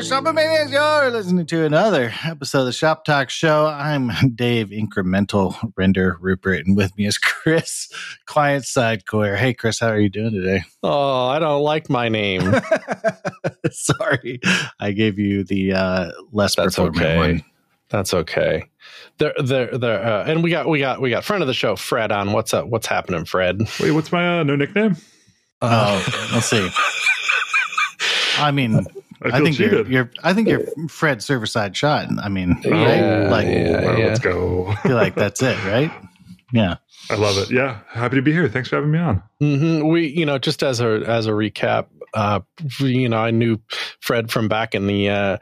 Hey there, Shopper Maniacs. You're listening to another episode of the Shop Talk Show. I'm Dave Incremental Render Rupert, and with me is Chris, client side core. Hey, Chris, how are you doing today? Oh, I don't like my name. Sorry, I gave you the uh, less That's performant okay. one. That's okay. There, there, there. Uh, and we got, we got, we got friend of the show, Fred, on. What's up? What's happening, Fred? Wait, what's my uh, no nickname? Oh, let's see. I mean, I, I, feel think you're, cheated. you're. I think you're Fred server side Schott. I mean, Oh, right? Like, yeah, well, yeah. let's go. I feel like that's it, right? Yeah. I love it. Yeah, happy to be here. Thanks for having me on. hmm We, you know, just as a as a recap, uh, you know, I knew Fred from back in the uh,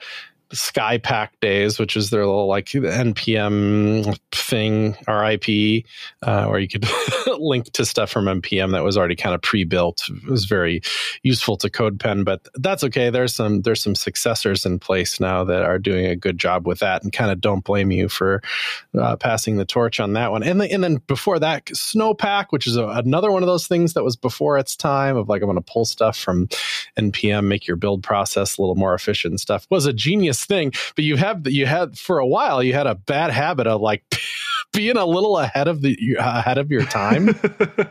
Skypack days, which is their little like npm thing, RIP, uh, where you could link to stuff from npm that was already kind of pre-built. It was very useful to CodePen, but that's okay. There's some there's some successors in place now that are doing a good job with that, and kind of don't blame you for uh, passing the torch on that one. And, the, and then before that, Snowpack, which is a, another one of those things that was before its time of like, I'm going to pull stuff from NPM, make your build process a little more efficient and stuff, was a genius thing. But you have, you had for a while, you had a bad habit of like being a little ahead of the, ahead of your time.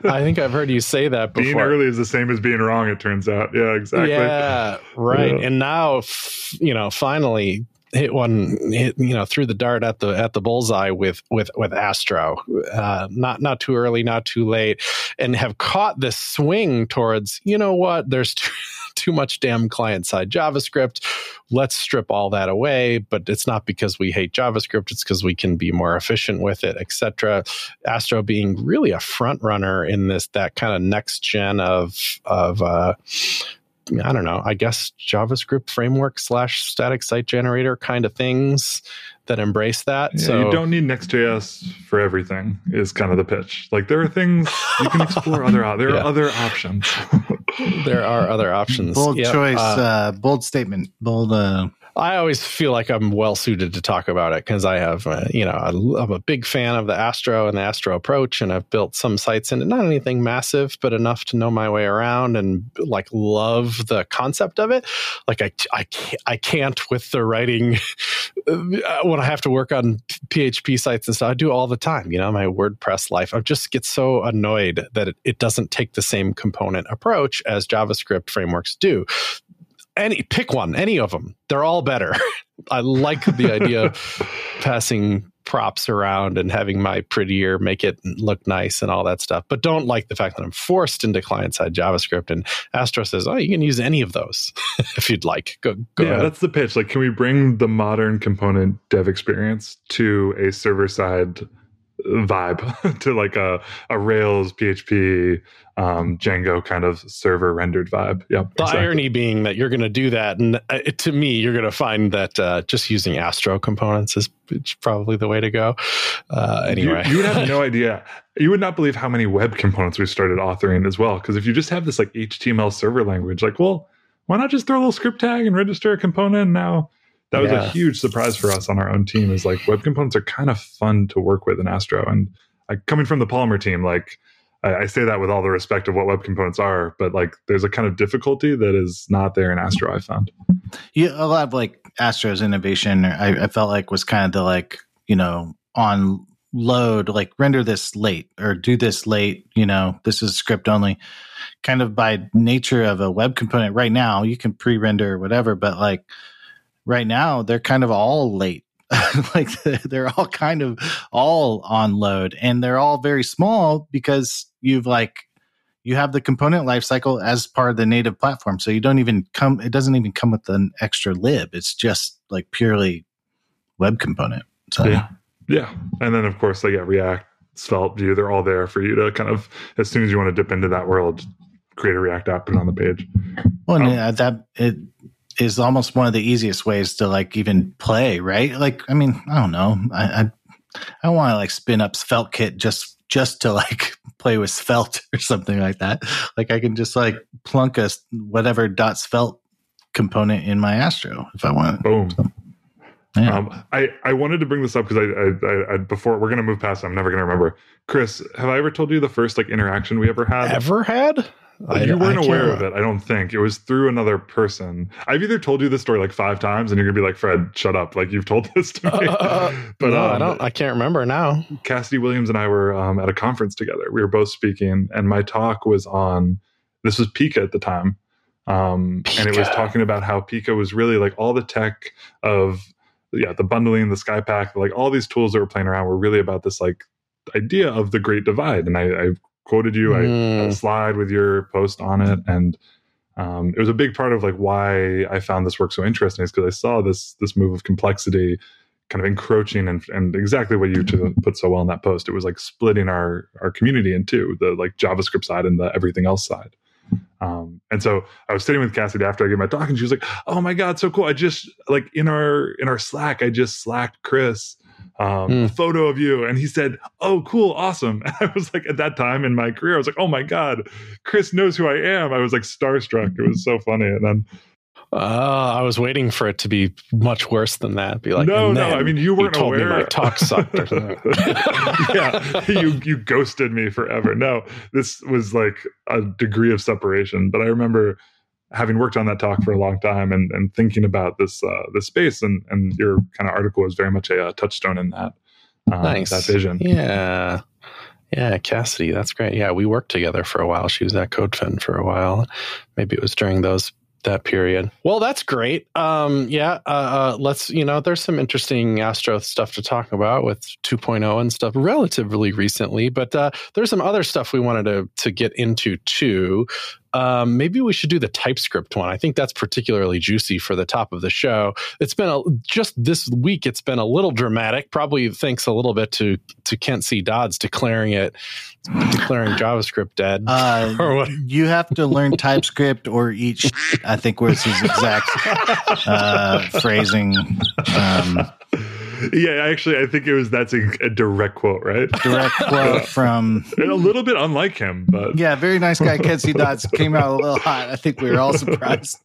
I think I've heard you say that before. being early is the same as being wrong. It turns out. Yeah, exactly. Yeah, right. Yeah. And now, f- you know, finally hit one, hit, you know, threw the dart at the at the bullseye with with with Astro. Uh, not not too early, not too late, and have caught this swing towards. You know what? There's too, too much damn client side JavaScript. Let's strip all that away. But it's not because we hate JavaScript. It's because we can be more efficient with it, etc. Astro being really a front runner in this that kind of next gen of of uh, I don't know, I guess JavaScript framework slash static site generator kind of things that embrace that. Yeah, so you don't need Next.js for everything. Is kind of the pitch. Like there are things you can explore. other there Yeah. are other options. there are other options. Bold Yep. choice, Uh, uh, bold statement, bold. Uh, I always feel like I'm well suited to talk about it because I have, uh, you know, I, am a big fan of the Astro and the Astro approach, and I've built some sites in it. Not anything massive, but enough to know my way around and like love the concept of it. Like I, I, can't, I can't with the writing uh, when I have to work on PHP sites and stuff. I do all the time. You know, my WordPress life. I just get so annoyed that it, it doesn't take the same component approach as JavaScript frameworks do any pick one any of them. They're all better. I like the idea of passing props around and having my prettier make it look nice and all that stuff. But don't like the fact that i'm forced into client-side javascript and astro says oh you can use any of those if you'd like. Go, go yeah, ahead. that's the pitch. Like, can we bring the modern component dev experience to a server side vibe to like a, a Rails, PHP, um, Django kind of server rendered vibe? Yep. the exactly. irony being that you're going to do that and uh, to me you're going to find that uh, just using astro components is probably the way to go uh, anyway You, you would have no idea. You would not believe how many web components we started authoring as well. Because if you just have this like HTML server language, like, well, why not just throw a little script tag and register a component? And now that was Yeah. a huge surprise for us on our own team. Is like web components are kind of fun to work with in Astro. And like coming from the Polymer team, like I, I say that with all the respect of what web components are, but like there's a kind of difficulty that is not there in Astro. I found. yeah, a lot of like Astro's innovation. I, I felt like was kind of the like you know on load like render this late or do this late. You know, this is script only. Kind of by nature of a web component. Right now, you can pre-render whatever, but like right now, they're kind of all late. like they're all kind of all on load, and they're all very small because you've like you have the component lifecycle as part of the native platform. So you don't even come, it doesn't even come with an extra lib. It's just like purely web component. So Yeah. Yeah. And then of course they get React, Svelte, Vue, they're all there for you to kind of as soon as you want to dip into that world, create a React app, put it on the page. well, and Um, uh, that it is almost one of the easiest ways to like even play, right? Like, I mean, I don't know. I, I, I don't want to like spin up SvelteKit just, just to like play with Svelte or something like that. Like I can just like plunk a whatever dot Svelte component in my Astro if I want. Boom. Yeah. Um, I, I wanted to bring this up because I, I, I, I before we're gonna move past. it, I'm never gonna remember. Chris, have I ever told you the first like interaction we ever had? ever had I, you weren't aware of it, I don't think. It was through another person. I've either told you this story like five times, and you're gonna be like, "Fred, shut up!" Like you've told this to me. Uh, but no, um, I don't. I can't remember now. Cassidy Williams and I were um, at a conference together. We were both speaking, and my talk was on. This was Pika at the time, um, and it was talking about how Pika was really like all the tech of yeah the bundling, the Skypack, like all these tools that were playing around were really about this like idea of the Great Divide. And I, I quoted you. Mm. I had a mm. slide with your post on it, and um, it was a big part of like why I found this work so interesting is because I saw this this move of complexity kind of encroaching and, and exactly what you put so well in that post. It was like splitting our our community in two, the like JavaScript side and the everything else side. Um, and so I was sitting with Cassidy after I gave my talk, and she was like, "Oh my god, so cool! I just like in our in our Slack, I just slacked Chris um, mm. a photo of you. And he said, Oh, cool, awesome. And I was like, at that time in my career, I was like, Oh my God, Chris knows who I am. I was like starstruck. It was so funny. And then uh, I was waiting for it to be much worse than that. Be like, no, no. I mean, you weren't you told aware. Me my talk sucked. yeah, you you ghosted me forever. No, this was like a degree of separation. But I remember having worked on that talk for a long time and, and thinking about this uh, this space and and your kind of article was very much a, a touchstone in that uh, nice. that vision. Yeah. Yeah, Cassidy, that's great. Yeah, we worked together for a while. She was at CodePen for a while. Maybe it was during those that period. Well, that's great. Um, yeah, uh, uh, let's you know, there's some interesting Astro stuff to talk about with 2.0 and stuff relatively recently, but uh, there's some other stuff we wanted to to get into too um, maybe we should do the TypeScript one. I think that's particularly juicy for the top of the show. It's been a, just this week. It's been a little dramatic. Probably thanks a little bit to to Kent C. Dodds declaring it declaring JavaScript dead. Uh, or what? You have to learn TypeScript or each. I think was his exact uh, phrasing. Um, yeah, actually, I think it was that's a, a direct quote, right? Direct quote from a little bit unlike him, but yeah, very nice guy. Kent C. Dodds came out a little hot. I think we were all surprised.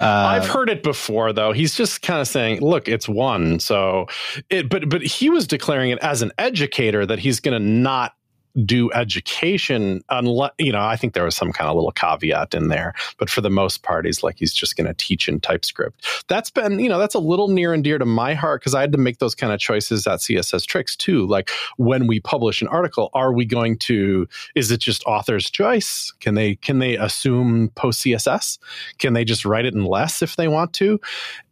Uh, I've heard it before, though. He's just kind of saying, "Look, it's one." So it, but but he was declaring it as an educator that he's going to not do education unless you know i think there was some kind of little caveat in there but for the most part he's like he's just going to teach in typescript. That's been you know that's a little near and dear to my heart because i had to make those kind of choices at css tricks too. Like when we publish an article are we going to is it just author's choice? Can they can they assume post css can they just write it in less if they want to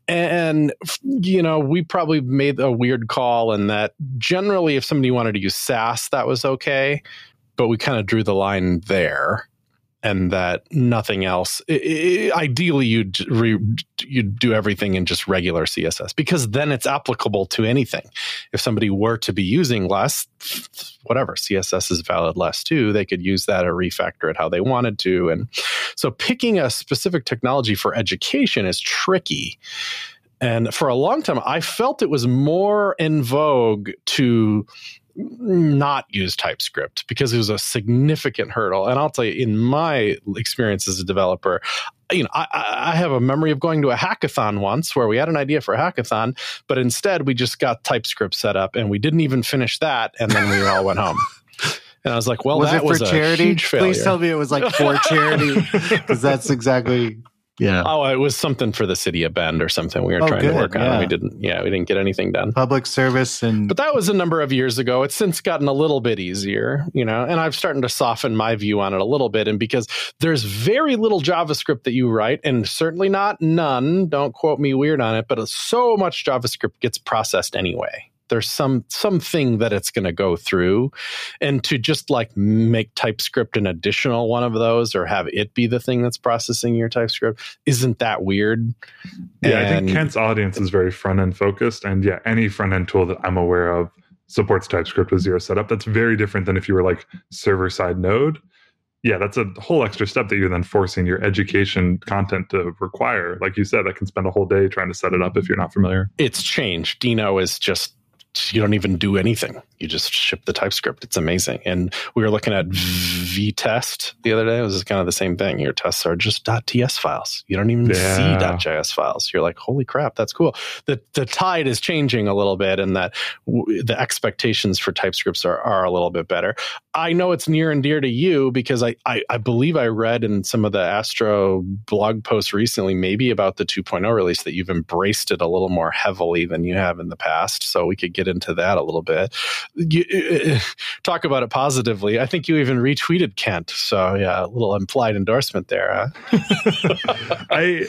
and you know we probably made a weird call in that generally if somebody wanted to use sass that was okay but we kind of drew the line there and that nothing else I, I, ideally you'd re, you'd do everything in just regular css because then it's applicable to anything. If somebody were to be using less whatever css is valid less too they could use that or refactor it how they wanted to. And so picking a specific technology for education is tricky. And for a long time i felt it was more in vogue to not use TypeScript because it was a significant hurdle. And I'll tell you, in my experience as a developer, you know, I, I, have a memory of going to a hackathon once where we had an idea for a hackathon, but instead we just got TypeScript set up and we didn't even finish that, and then we all went home. And I was like, "Well, was that it for was charity? Please tell me it was like for charity, because that's exactly yeah. Oh, it was something for the city of Bend or something we were oh, trying good. to work on. Yeah. We didn't, yeah, we didn't get anything done. Public service and. But that was a number of years ago. It's since gotten a little bit easier, you know, and I'm starting to soften my view on it a little bit. And because there's very little JavaScript that you write, and certainly not none, don't quote me weird on it, but so much JavaScript gets processed anyway there's some something that it's going to go through and to just like make typescript an additional one of those or have it be the thing that's processing your typescript isn't that weird yeah and, i think kent's audience is very front end focused and yeah any front end tool that i'm aware of supports typescript with zero setup that's very different than if you were like server side node yeah, that's a whole extra step that you're then forcing your education content to require. Like you said, i can spend a whole day trying to set it up if you're not familiar. It's changed. Deno is just you don't even do anything. You just ship the TypeScript. It's amazing. And we were looking at Vitest the other day. It was kind of the same thing. Your tests are just .ts files. You don't even yeah. see .js files. You're like, holy crap, that's cool. The the tide is changing a little bit, and that w- the expectations for TypeScripts are, are a little bit better. I know it's near and dear to you because I, I, I believe I read in some of the Astro blog posts recently, maybe about the 2.0 release, that you've embraced it a little more heavily than you have in the past. So we could get into that a little bit. You, uh, talk about it positively. I think you even retweeted Kent. So yeah, a little implied endorsement there. Huh? I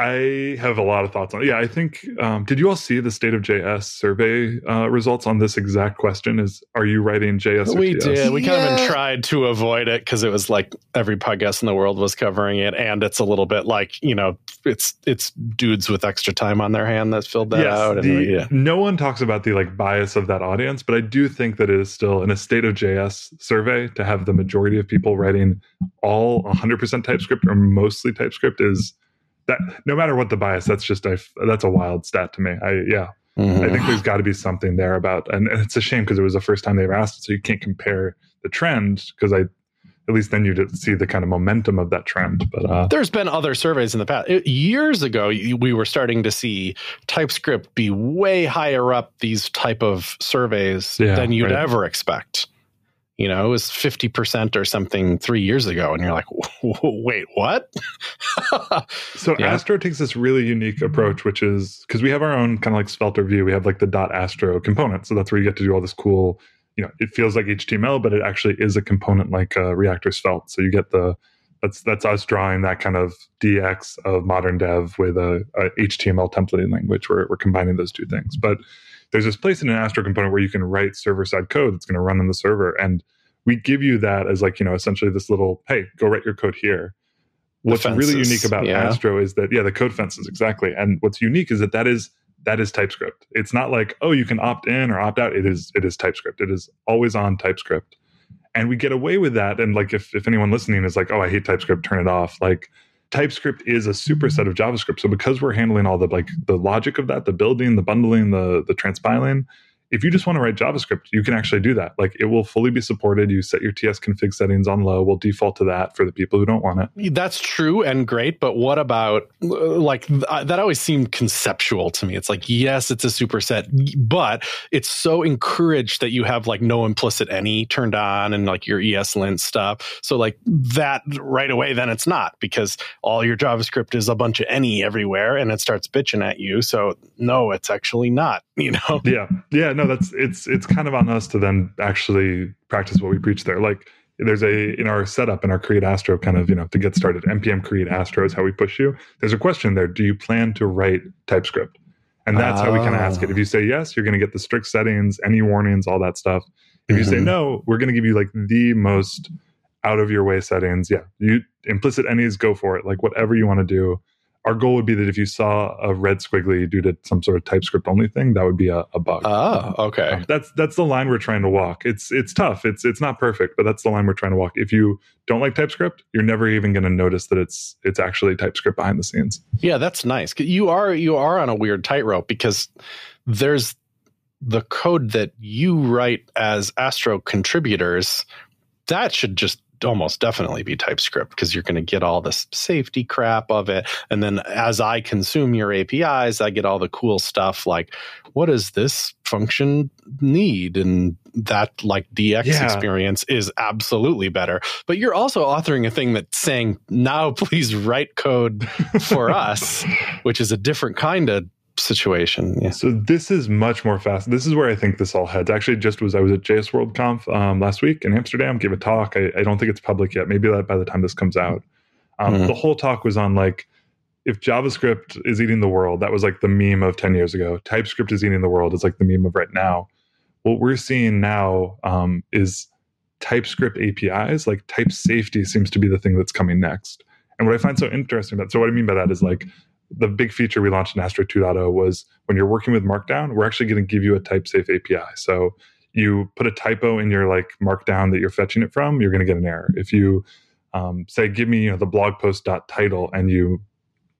I have a lot of thoughts on it. Yeah, I think. Um, did you all see the state of JS survey uh, results on this exact question? Is are you writing JS? we TS? did. We kind of tried to avoid it because it was like every podcast in the world was covering it, and it's a little bit like you know, it's it's dudes with extra time on their hand that filled that yes, out. The, yeah. No one talks about the like bias of that audience, but I do think that it is still in a state of JS survey to have the majority of people writing all 100% TypeScript or mostly TypeScript is that no matter what the bias, that's just a that's a wild stat to me. I yeah. Mm-hmm. I think there's got to be something there about, and, and it's a shame because it was the first time they've asked it, so you can't compare the trend because I at least then you'd see the kind of momentum of that trend. But uh, there's been other surveys in the past. Years ago, we were starting to see TypeScript be way higher up these type of surveys yeah, than you'd right. ever expect. You know, it was 50% or something three years ago. And you're like, wait, what? so yeah. Astro takes this really unique approach, which is because we have our own kind of like Svelte Vue. We have like the dot Astro component. So that's where you get to do all this cool, you know, it feels like HTML, but it actually is a component like uh, Reactor Svelte. So you get the, that's that's us drawing that kind of DX of modern dev with a, a HTML templating language. We're, we're combining those two things. But there's this place in an Astro component where you can write server side code that's going to run on the server. And we give you that as like, you know, essentially this little, hey, go write your code here. What's really unique about yeah. Astro is that, yeah, the code fences, exactly. And what's unique is that that is that is TypeScript. It's not like, oh, you can opt in or opt out. It is it is TypeScript. It is always on TypeScript. And we get away with that. And like if, if anyone listening is like, oh, I hate TypeScript, turn it off. Like TypeScript is a superset mm-hmm. of JavaScript. So because we're handling all the like the logic of that, the building, the bundling, the the transpiling, if you just want to write JavaScript, you can actually do that. Like it will fully be supported. You set your TS config settings on low. We'll default to that for the people who don't want it. That's true and great. But what about uh, like uh, that always seemed conceptual to me. It's like, yes, it's a superset, but it's so encouraged that you have like no implicit any turned on and like your ESLint stuff. So like that right away, then it's not because all your JavaScript is a bunch of any everywhere and it starts bitching at you. So no, it's actually not, you know? Yeah. Yeah no, that's it's it's kind of on us to then actually practice what we preach there. Like there's a in our setup in our create astro kind of you know to get started npm create astro is how we push you. There's a question there do you plan to write typescript? And that's how we kind of ask it. If you say yes you're going to get the strict settings any warnings all that stuff. If you mm-hmm. say no we're going to give you like the most out of your way settings. Yeah you implicit any's go for it. Like whatever you want to do our goal would be that if you saw a red squiggly due to some sort of TypeScript only thing, that would be a, a bug. Oh, okay. Um, that's that's the line we're trying to walk. It's it's tough. It's it's not perfect, but that's the line we're trying to walk. If you don't like TypeScript, you're never even going to notice that it's it's actually TypeScript behind the scenes. Yeah, that's nice. You are you are on a weird tightrope because there's the code that you write as Astro contributors that should just almost definitely be TypeScript because you're going to get all this safety crap of it. And then as I consume your APIs, I get all the cool stuff like, what does this function need? And that like DX yeah. experience is absolutely better. But you're also authoring a thing that's saying, now please write code for us, which is a different kind of situation. Yeah. So this is much more fast. This is where I think this all heads. Actually, just was I was at JS World Conf um, last week in Amsterdam, gave a talk. I, I, don't think it's public yet. Maybe that by the time this comes out. Um, mm-hmm. The whole talk was on like if JavaScript is eating the world, that was like the meme of 10 years ago. TypeScript is eating the world. It's like the meme of right now. What we're seeing now um, is TypeScript APIs, like type safety seems to be the thing that's coming next. And what I find so interesting about so what I mean by that is like the big feature we launched in Astro 2.0 was when you're working with Markdown, we're actually going to give you a type safe API. So you put a typo in your like Markdown that you're fetching it from, you're going to get an error. If you um, say, give me you know, the blog post dot title and you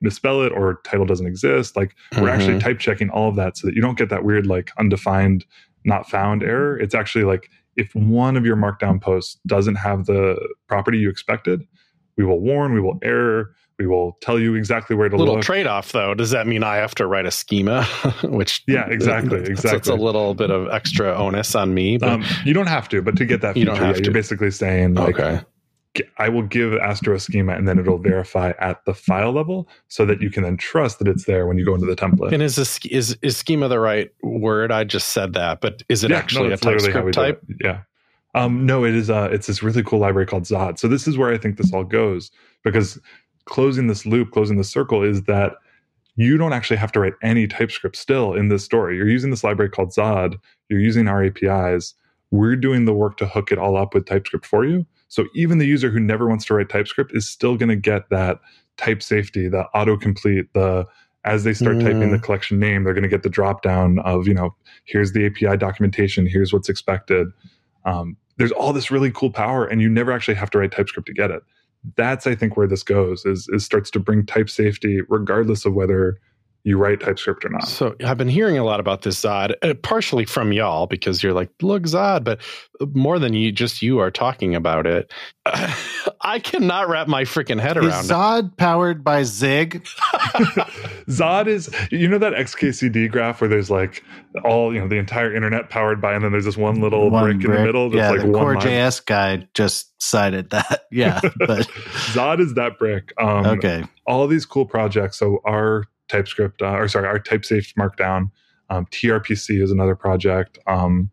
misspell it or title doesn't exist. Like we're Mhm. actually type checking all of that so that you don't get that weird like undefined not found error. It's actually like if one of your markdown posts doesn't have the property you expected, we will warn, we will error, we will tell you exactly where to little look. trade off though. Does that mean I have to write a schema? Which Yeah, exactly, Exactly, it's a little bit of extra onus on me. But um, you don't have to, but to get that you don't have yeah, to. you're basically saying like okay, I will give Astro a schema and then it'll verify at the file level so that you can then trust that it's there when you go into the template. and is this is is schema the right word? I just said that, but is it Yeah, actually no, a that's literally how we TypeScript type? Yeah. Um, no, it is. Uh, it's this really cool library called Zod. So this is where I think this all goes because closing this loop, closing the circle, is that you don't actually have to write any TypeScript still in this story. You're using this library called Zod. You're using our APIs. We're doing the work to hook it all up with TypeScript for you. So even the user who never wants to write TypeScript is still going to get that type safety, the autocomplete, the as they start typing the collection name, they're going to get the drop down of, you know, here's the API documentation, here's what's expected. Um, there's all this really cool power, and you never actually have to write TypeScript to get it. That's, I think, where this goes is, is starts to bring type safety, regardless of whether you write TypeScript or not. So I've been hearing a lot about this Zod, uh, partially from y'all because you're like, look Zod, but more than you, just you are talking about it. I cannot wrap my freaking head Is around it. Zod powered by Zig? Zod is, you know, that XKCD graph where there's like all, you know, the entire internet powered by, and then there's this one little One brick, in the middle that's yeah, like the core line. JS guy just cited that. Yeah, but Zod is that brick. Um, okay. all these cool projects. So our TypeScript, uh, or sorry, our TypeSafe Markdown, um, TRPC is another project. Um,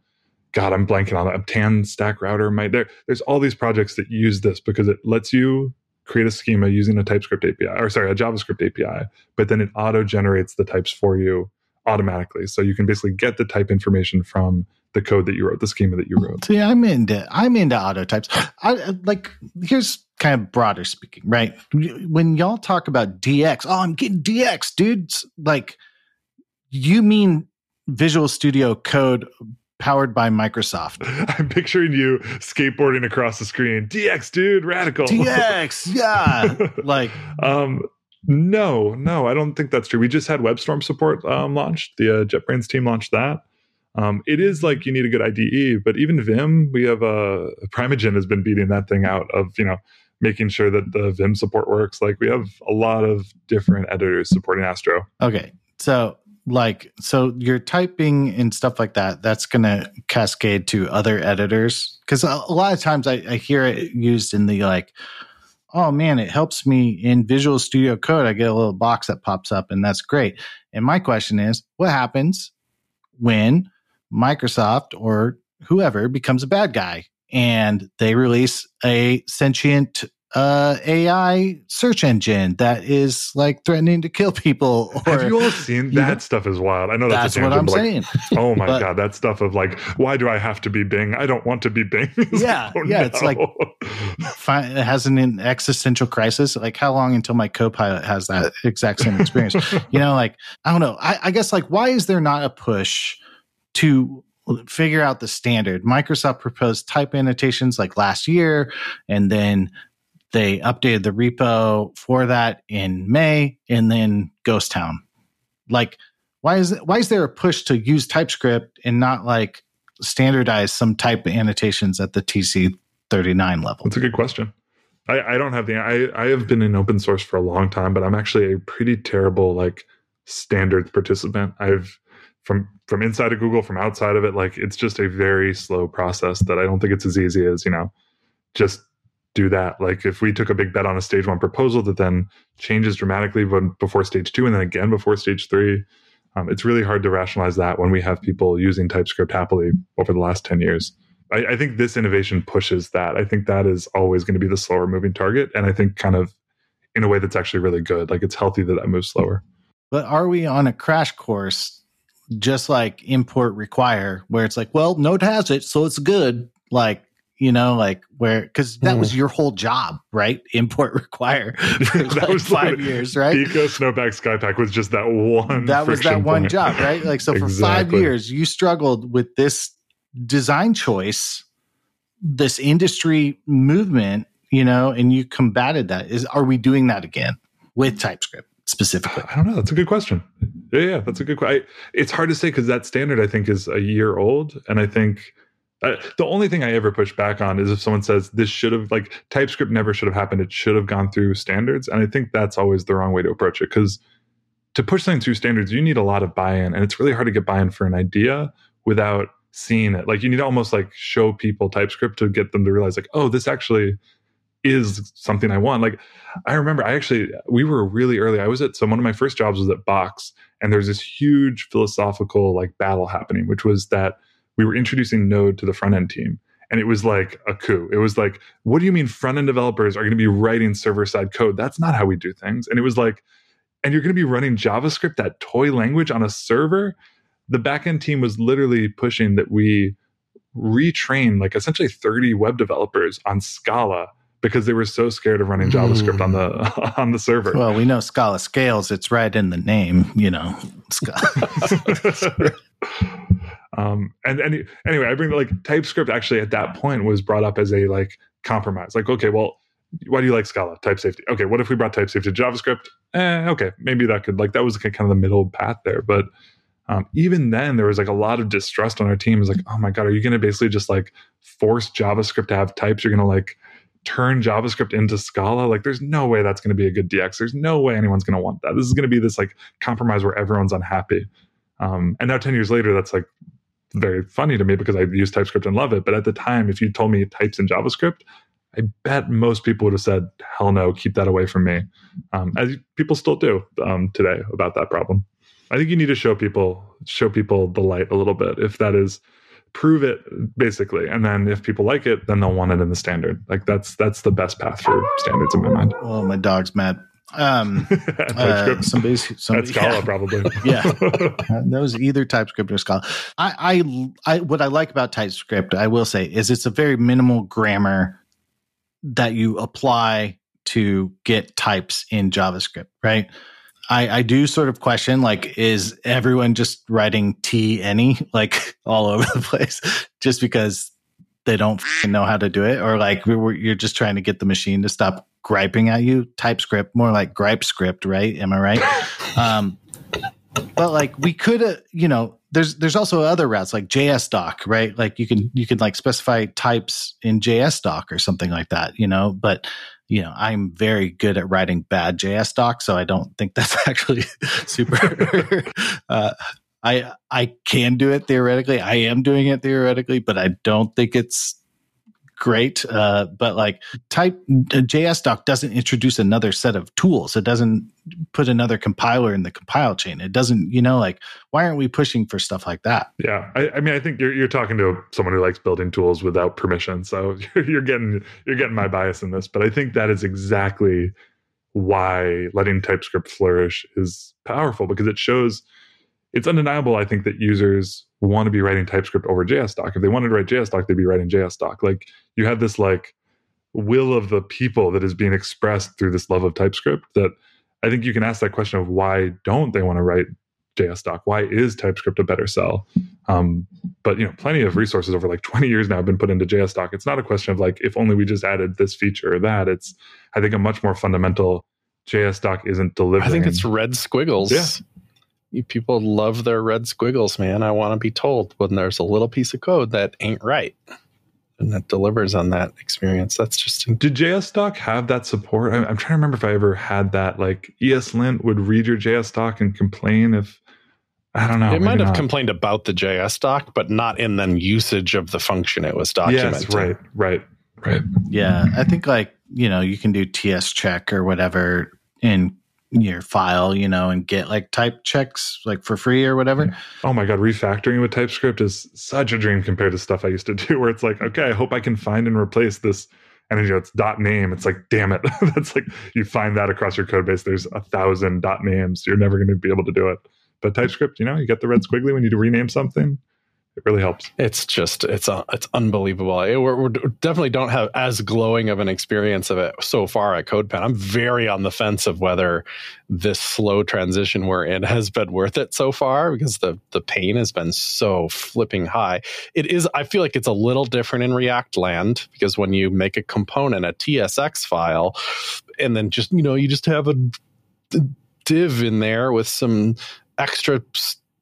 God, I'm blanking on that. TanStack Router might there. There's all these projects that use this because it lets you create a schema using a TypeScript API, or sorry, a JavaScript API, but then it auto generates the types for you automatically. So you can basically get the type information from the code that you wrote, the schema that you wrote. See, I'm into I'm into auto types. I like here's kind of broader speaking, right? When y'all talk about DX, oh, I'm getting DX, dudes. Like, you mean Visual Studio Code powered by Microsoft? I'm picturing you skateboarding across the screen. DX, dude, radical. DX, yeah. Like, um, no, no, I don't think that's true. We just had WebStorm support um, launched. The uh, JetBrains team launched that. Um, it is like you need a good IDE, but even Vim, we have uh, Primeagen has been beating that thing out of you know making sure that the Vim support works. Like we have a lot of different editors supporting Astro. okay, so like, so you're typing and stuff like that. That's gonna cascade to other editors because a, a lot of times I, I hear it used in the like, oh man, it helps me in Visual Studio Code. I get a little box that pops up, and that's great. And my question is, what happens when Microsoft or whoever becomes a bad guy and they release a sentient uh, AI search engine that is like threatening to kill people? Or have you all seen you that know- stuff? Is wild. I know that's, that's what I'm like, saying. Oh my But- god, that stuff of like, why do I have to be Bing? I don't want to be Bing. Yeah, like, oh, yeah, it's like- it has an existential crisis. Like, how long until my co-pilot has that exact same experience? you know, like I don't know. I, I guess like why is there not a push to figure out the standard? Microsoft proposed type annotations like last year, and then they updated the repo for that in May, and then Ghost Town. Like, why is why is there a push to use TypeScript and not like standardize some type annotations at the TC thirty nine level? That's a good question. I, I don't have the I, I have been in open source for a long time, but I'm actually a pretty terrible like standards participant. I've from from inside of Google, from outside of it, like it's just a very slow process that I don't think it's as easy as, you know, just do that. Like if we took a big bet on a stage one proposal that then changes dramatically when, before stage two and then again before stage three, um, it's really hard to rationalize that when we have people using TypeScript happily over the last 10 years. I, I think this innovation pushes that. I think that is always going to be the slower moving target. And I think kind of in a way that's actually really good. Like it's healthy that that moves slower. But are we on a crash course, just like import require, where it's like, well, Node has it, so it's good. Like, you know, like where, because that was hmm. your whole job, right? Import require for That like was five years, right? Pika Snowpack Skypack was just that one. that was that one point. job, right? Like, so for five years, you struggled with this design choice, this industry movement, you know, and you combated that. Is are we doing that again with TypeScript? Specifically? I don't know. That's a good question. Yeah, yeah, that's a good question. It's hard to say because that standard I think is a year old, and I think uh, the only thing I ever push back on is if someone says this should have like TypeScript never should have happened. It should have gone through standards, and I think that's always the wrong way to approach it because to push things through standards, you need a lot of buy-in, and it's really hard to get buy-in for an idea without seeing it. Like you need to almost like show people TypeScript to get them to realize like, oh, this actually is something I want. Like I remember I actually we were really early. I was at so one of my first jobs was at Box and there's this huge philosophical like battle happening, which was that we were introducing Node to the front end team. And it was like a coup. It was like, what do you mean front end developers are going to be writing server side code? That's not how we do things. And it was like, and you're going to be running JavaScript, that toy language on a server. The backend team was literally pushing that we retrain like essentially 30 web developers on Scala because they were so scared of running JavaScript on the hmm. on the server. Well, we know Scala scales; it's right in the name, you know. um, and, and anyway, I bring like TypeScript actually at that point was brought up as a like compromise. Like, okay, well, why do you like Scala? Type safety. Okay, what if we brought type safety to JavaScript? Eh, okay, maybe that could like that was kind of the middle path there, but. Um, even then there was like a lot of distrust on our team. It was like, oh my god, are you going to basically just like force JavaScript to have types? You're going to like turn JavaScript into Scala. Like, there's no way that's going to be a good DX. There's no way anyone's going to want that. This is going to be this like compromise where everyone's unhappy. Um, and now 10 years later, that's like very funny to me because I use TypeScript and love it. But at the time, if you told me types in JavaScript, I bet most people would have said, hell no, keep that away from me. Um, as people still do um, today about that problem. I think you need to show people show people the light a little bit. If that is prove it basically. And then if people like it then they'll want it in the standard. Like that's that's the best path for standards in my mind. Oh my dog's mad. Um uh, somebody's somebody, Scala yeah. probably. Yeah. Uh, that was either typescript or Scala. I, I i what i like about typescript i will say is it's a very minimal grammar that you apply to get types in javascript right I, I do sort of question like, is everyone just writing T any like all over the place just because they don't know how to do it? Or like you're just trying to get the machine to stop griping at you? TypeScript, more like gripe script, right? Am I right? um, but like we could, uh, you know, there's there's also other routes like js doc right? Like you can you can like specify types in js doc or something like that, you know. But you know, I'm very good at writing bad JS docs, so I don't think that's actually super. uh, I I can do it theoretically. I am doing it theoretically, but I don't think it's great. Uh, but like type JS doc doesn't introduce another set of tools. It doesn't put another compiler in the compile chain. It doesn't, you know, like why aren't we pushing for stuff like that? Yeah, I, I mean, I think you're you're talking to someone who likes building tools without permission, so you're getting you're getting my bias in this. But I think that is exactly why letting TypeScript flourish is powerful because it shows it's undeniable, I think, that users want to be writing TypeScript over JSDoc. If they wanted to write JSDoc, they'd be writing JSDoc. Like you have this like will of the people that is being expressed through this love of TypeScript that I think you can ask that question of why don't they want to write JSDoc? Why is TypeScript a better sell? Um, but you know, plenty of resources over like 20 years now have been put into JSDoc. It's not a question of like if only we just added this feature or that. It's I think a much more fundamental JSDoc isn't delivering. I think it's red squiggles. Yeah people love their red squiggles, man. I want to be told when there's a little piece of code that ain't right and that delivers on that experience. That's just. Did JS doc have that support? I'm, I'm, trying to remember if I ever had that. Like ESLint would read your JS doc and complain if. I don't know. It might have not. complained about the JS doc, but not in the usage of the function it was documenting. Yes, right, right, right. Yeah, I think like you know you can do TS check or whatever in your file, you know, and get like type checks like for free or whatever. Oh my god, refactoring with TypeScript is such a dream compared to stuff I used to do where it's like, okay, I hope I can find and replace this and you know it's dot name. It's like, damn it. That's like you find that across your code base. There's a thousand dot names. You're never going to be able to do it. But TypeScript, you know, you get the red hmm. squiggly when you rename something it really helps. It's just it's uh, it's unbelievable. It, we're, definitely don't have as glowing of an experience of it so far at CodePen. I'm very on the fence of whether this slow transition we're in has been worth it so far because the the pain has been so flipping high. It is. I feel like it's a little different in React land because when you make a component a TSX file, and then just you know you just have a div in there with some extra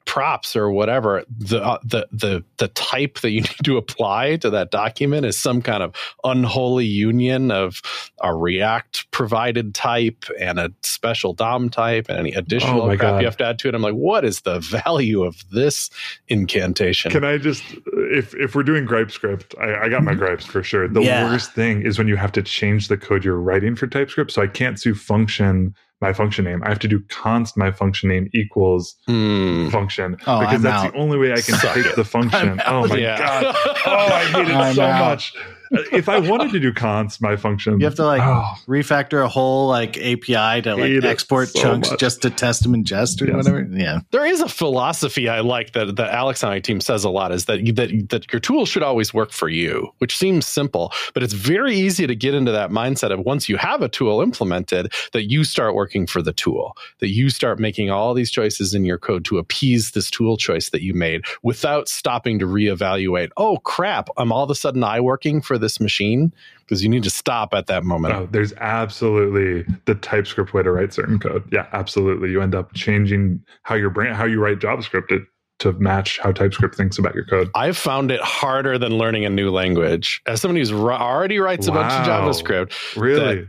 props or whatever the uh, the the the type that you need to apply to that document is some kind of unholy union of a react provided type and a special dom type and any additional Oh crap God. you have to add to it i'm like what is the value of this incantation Can I just, if if we're doing gripe script, I, I got my gripes for sure. The Yeah. worst thing is when you have to change the code you're writing for TypeScript. So I can't do function my function name. I have to do const my function name equals Hmm. function Oh, because I'm that's out. the only way I can Suck take it. the function. I'm Oh my Yeah. god! Oh, I hate it I'm so out. much. If I wanted to do const my function, You have to like oh, refactor a whole like API to like it export so chunks much. just to test them in jest or Yes. whatever. Yeah. There is a philosophy I like that that Alex and I team says a lot is that you, that that your tool should always work for you, which seems simple, but it's very easy to get into that mindset of once you have a tool implemented that you start working for the tool, that you start making all these choices in your code to appease this tool choice that you made without stopping to reevaluate. Oh crap, I'm all of a sudden I working for this machine because you need to stop at that moment. Oh, there's absolutely the TypeScript way to write certain code. Yeah, absolutely. You end up changing how your brain, how you write JavaScript to, to match how TypeScript thinks about your code. I've found it harder than learning a new language. As somebody who's already writes a bunch of JavaScript, Really?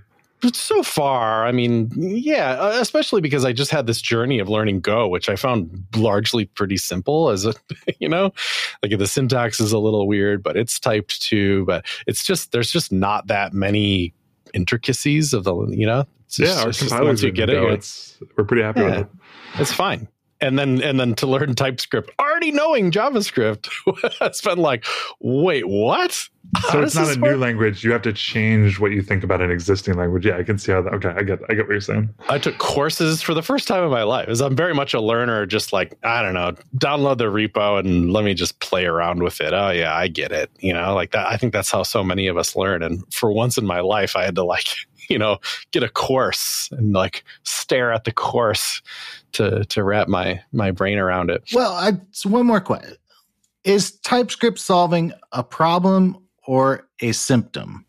So far, I mean, yeah, uh, especially because I just had this journey of learning Go, which I found largely pretty simple. As a, you know, like the syntax is a little weird, but it's typed too. But it's just there's just not that many intricacies of the you know. It's just, yeah, our compilers once you get it, Go. It's we're pretty happy Yeah. with it. it's fine. And then and then to learn TypeScript, already knowing JavaScript, it's been like, wait, what? So it's not a work? new language. You have to change what you think about an existing language. Yeah, I can see how that. Okay, I get. I get what you're saying. I took courses for the first time in my life. As I'm very much a learner, just like I don't know, download the repo and let me just play around with it. Oh yeah, I get it. You know, like that. I think that's how so many of us learn. And for once in my life, I had to like, you know, get a course and like stare at the course to to wrap my my brain around it. Well, I, one more question. Is TypeScript solving a problem or a symptom?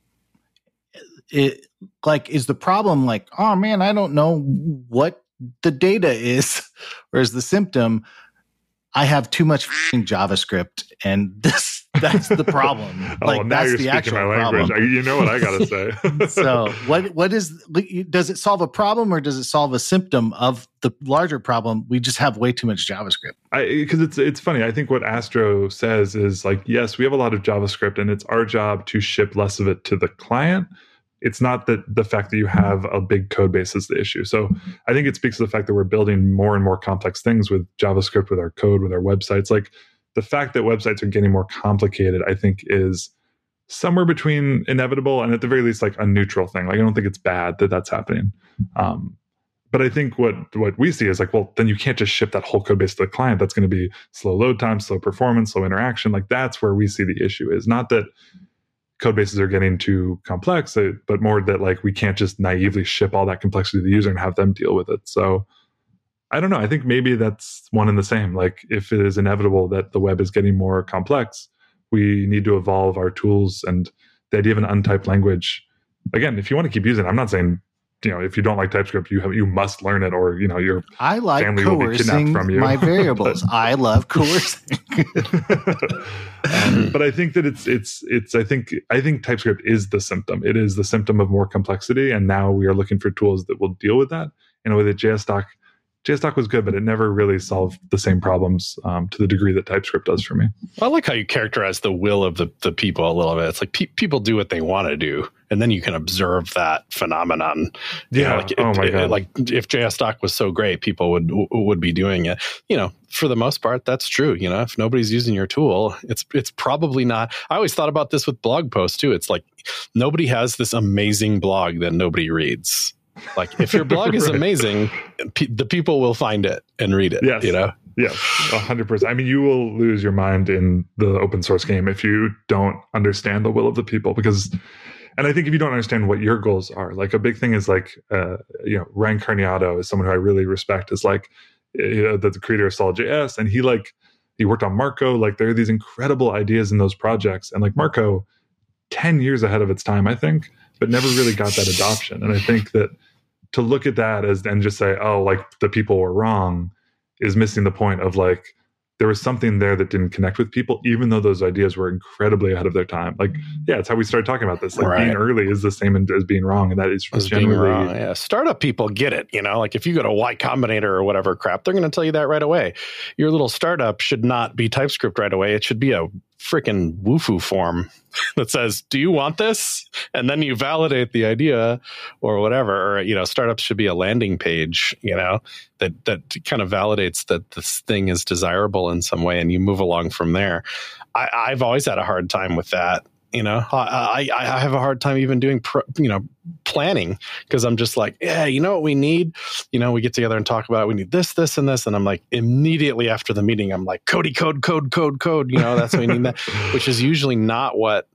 It like is the problem like, oh man, I don't know what the data is, or is the symptom I have too much JavaScript and this that's the problem. Oh, like oh, now that's you're the speaking actual my language. problem. You know what I gotta say. so what what is does it solve a problem or does it solve a symptom of the larger problem? We just have way too much JavaScript. because it's it's funny. I think what Astro says is like, yes, we have a lot of JavaScript, and it's our job to ship less of it to the client. It's not that the fact that you have a big code base is the issue. So I think it speaks to the fact that we're building more and more complex things with JavaScript, with our code, with our websites. Like the fact that websites are getting more complicated, I think, is somewhere between inevitable and at the very least like a neutral thing. Like I don't think it's bad that that's happening. Um, but I think what what we see is like, well, then you can't just ship that whole code base to the client. That's going to be slow load time, slow performance, slow interaction. Like that's where we see the issue is not that code bases are getting too complex, but more that like we can't just naively ship all that complexity to the user and have them deal with it. So I don't know. I think maybe that's one and the same. Like if it is inevitable that the web is getting more complex, we need to evolve our tools and the idea of an untyped language. Again, if you want to keep using it, I'm not saying you know if you don't like TypeScript, you have you must learn it, or you know you're. I like Family will be kidnapped from you. my variables. I love coercing. um, but I think that it's it's it's I think I think TypeScript is the symptom. It is the symptom of more complexity, and now we are looking for tools that will deal with that in a way that JSDoc JSDoc was good, but it never really solved the same problems um, to the degree that TypeScript does for me. I like how you characterize the will of the, the people a little bit. It's like pe- people do what they want to do, and then you can observe that phenomenon. You know, Yeah. like, oh it- my it- god. like if JSDoc was so great, people would would be doing it. You know, for the most part, that's true. You know, if nobody's using your tool, it's it's probably not. I always thought about this with blog posts too. It's like nobody has this amazing blog that nobody reads. Like if your blog is Right. amazing, pe- the people will find it and read it. Yes. You know. Yes, hundred percent. I mean, you will lose your mind in the open source game if you don't understand the will of the people. Because, and I think if you don't understand what your goals are, like a big thing is like, uh, you know, Ryan Carniato is someone who I really respect. Is like uh, the, the creator of Solid.js, and he like he worked on Marko. Like there are these incredible ideas in those projects, and like Marko, ten years ahead of its time, I think, but never really got that adoption. And I think that to look at that as and just say, oh, like the people were wrong is missing the point of like there was something there that didn't connect with people, even though those ideas were incredibly ahead of their time. Like, mm-hmm. yeah, it's how we started talking about this. Like Right. being early is the same as being wrong, and that is as generally wrong. Yeah, startup people get it. You know, like if you go to Y Combinator or whatever crap, they're going to tell you that right away. Your little startup should not be TypeScript right away. It should be a freaking Wufoo form that says, "Do you want this?" And then you validate the idea or whatever. Or you know, startups should be a landing page. You know, that that kind of validates that this thing is desirable in some way, and you move along from there. I, I've always had a hard time with that. You know, I, I, I have a hard time even doing, pro, you know, planning because I'm just like, yeah, you know what we need? You know, we get together and talk about it. we need this, this, and this. And I'm like, immediately after the meeting, I'm like, Cody, code, code, code, code. You know, that's what we need that, which is usually not what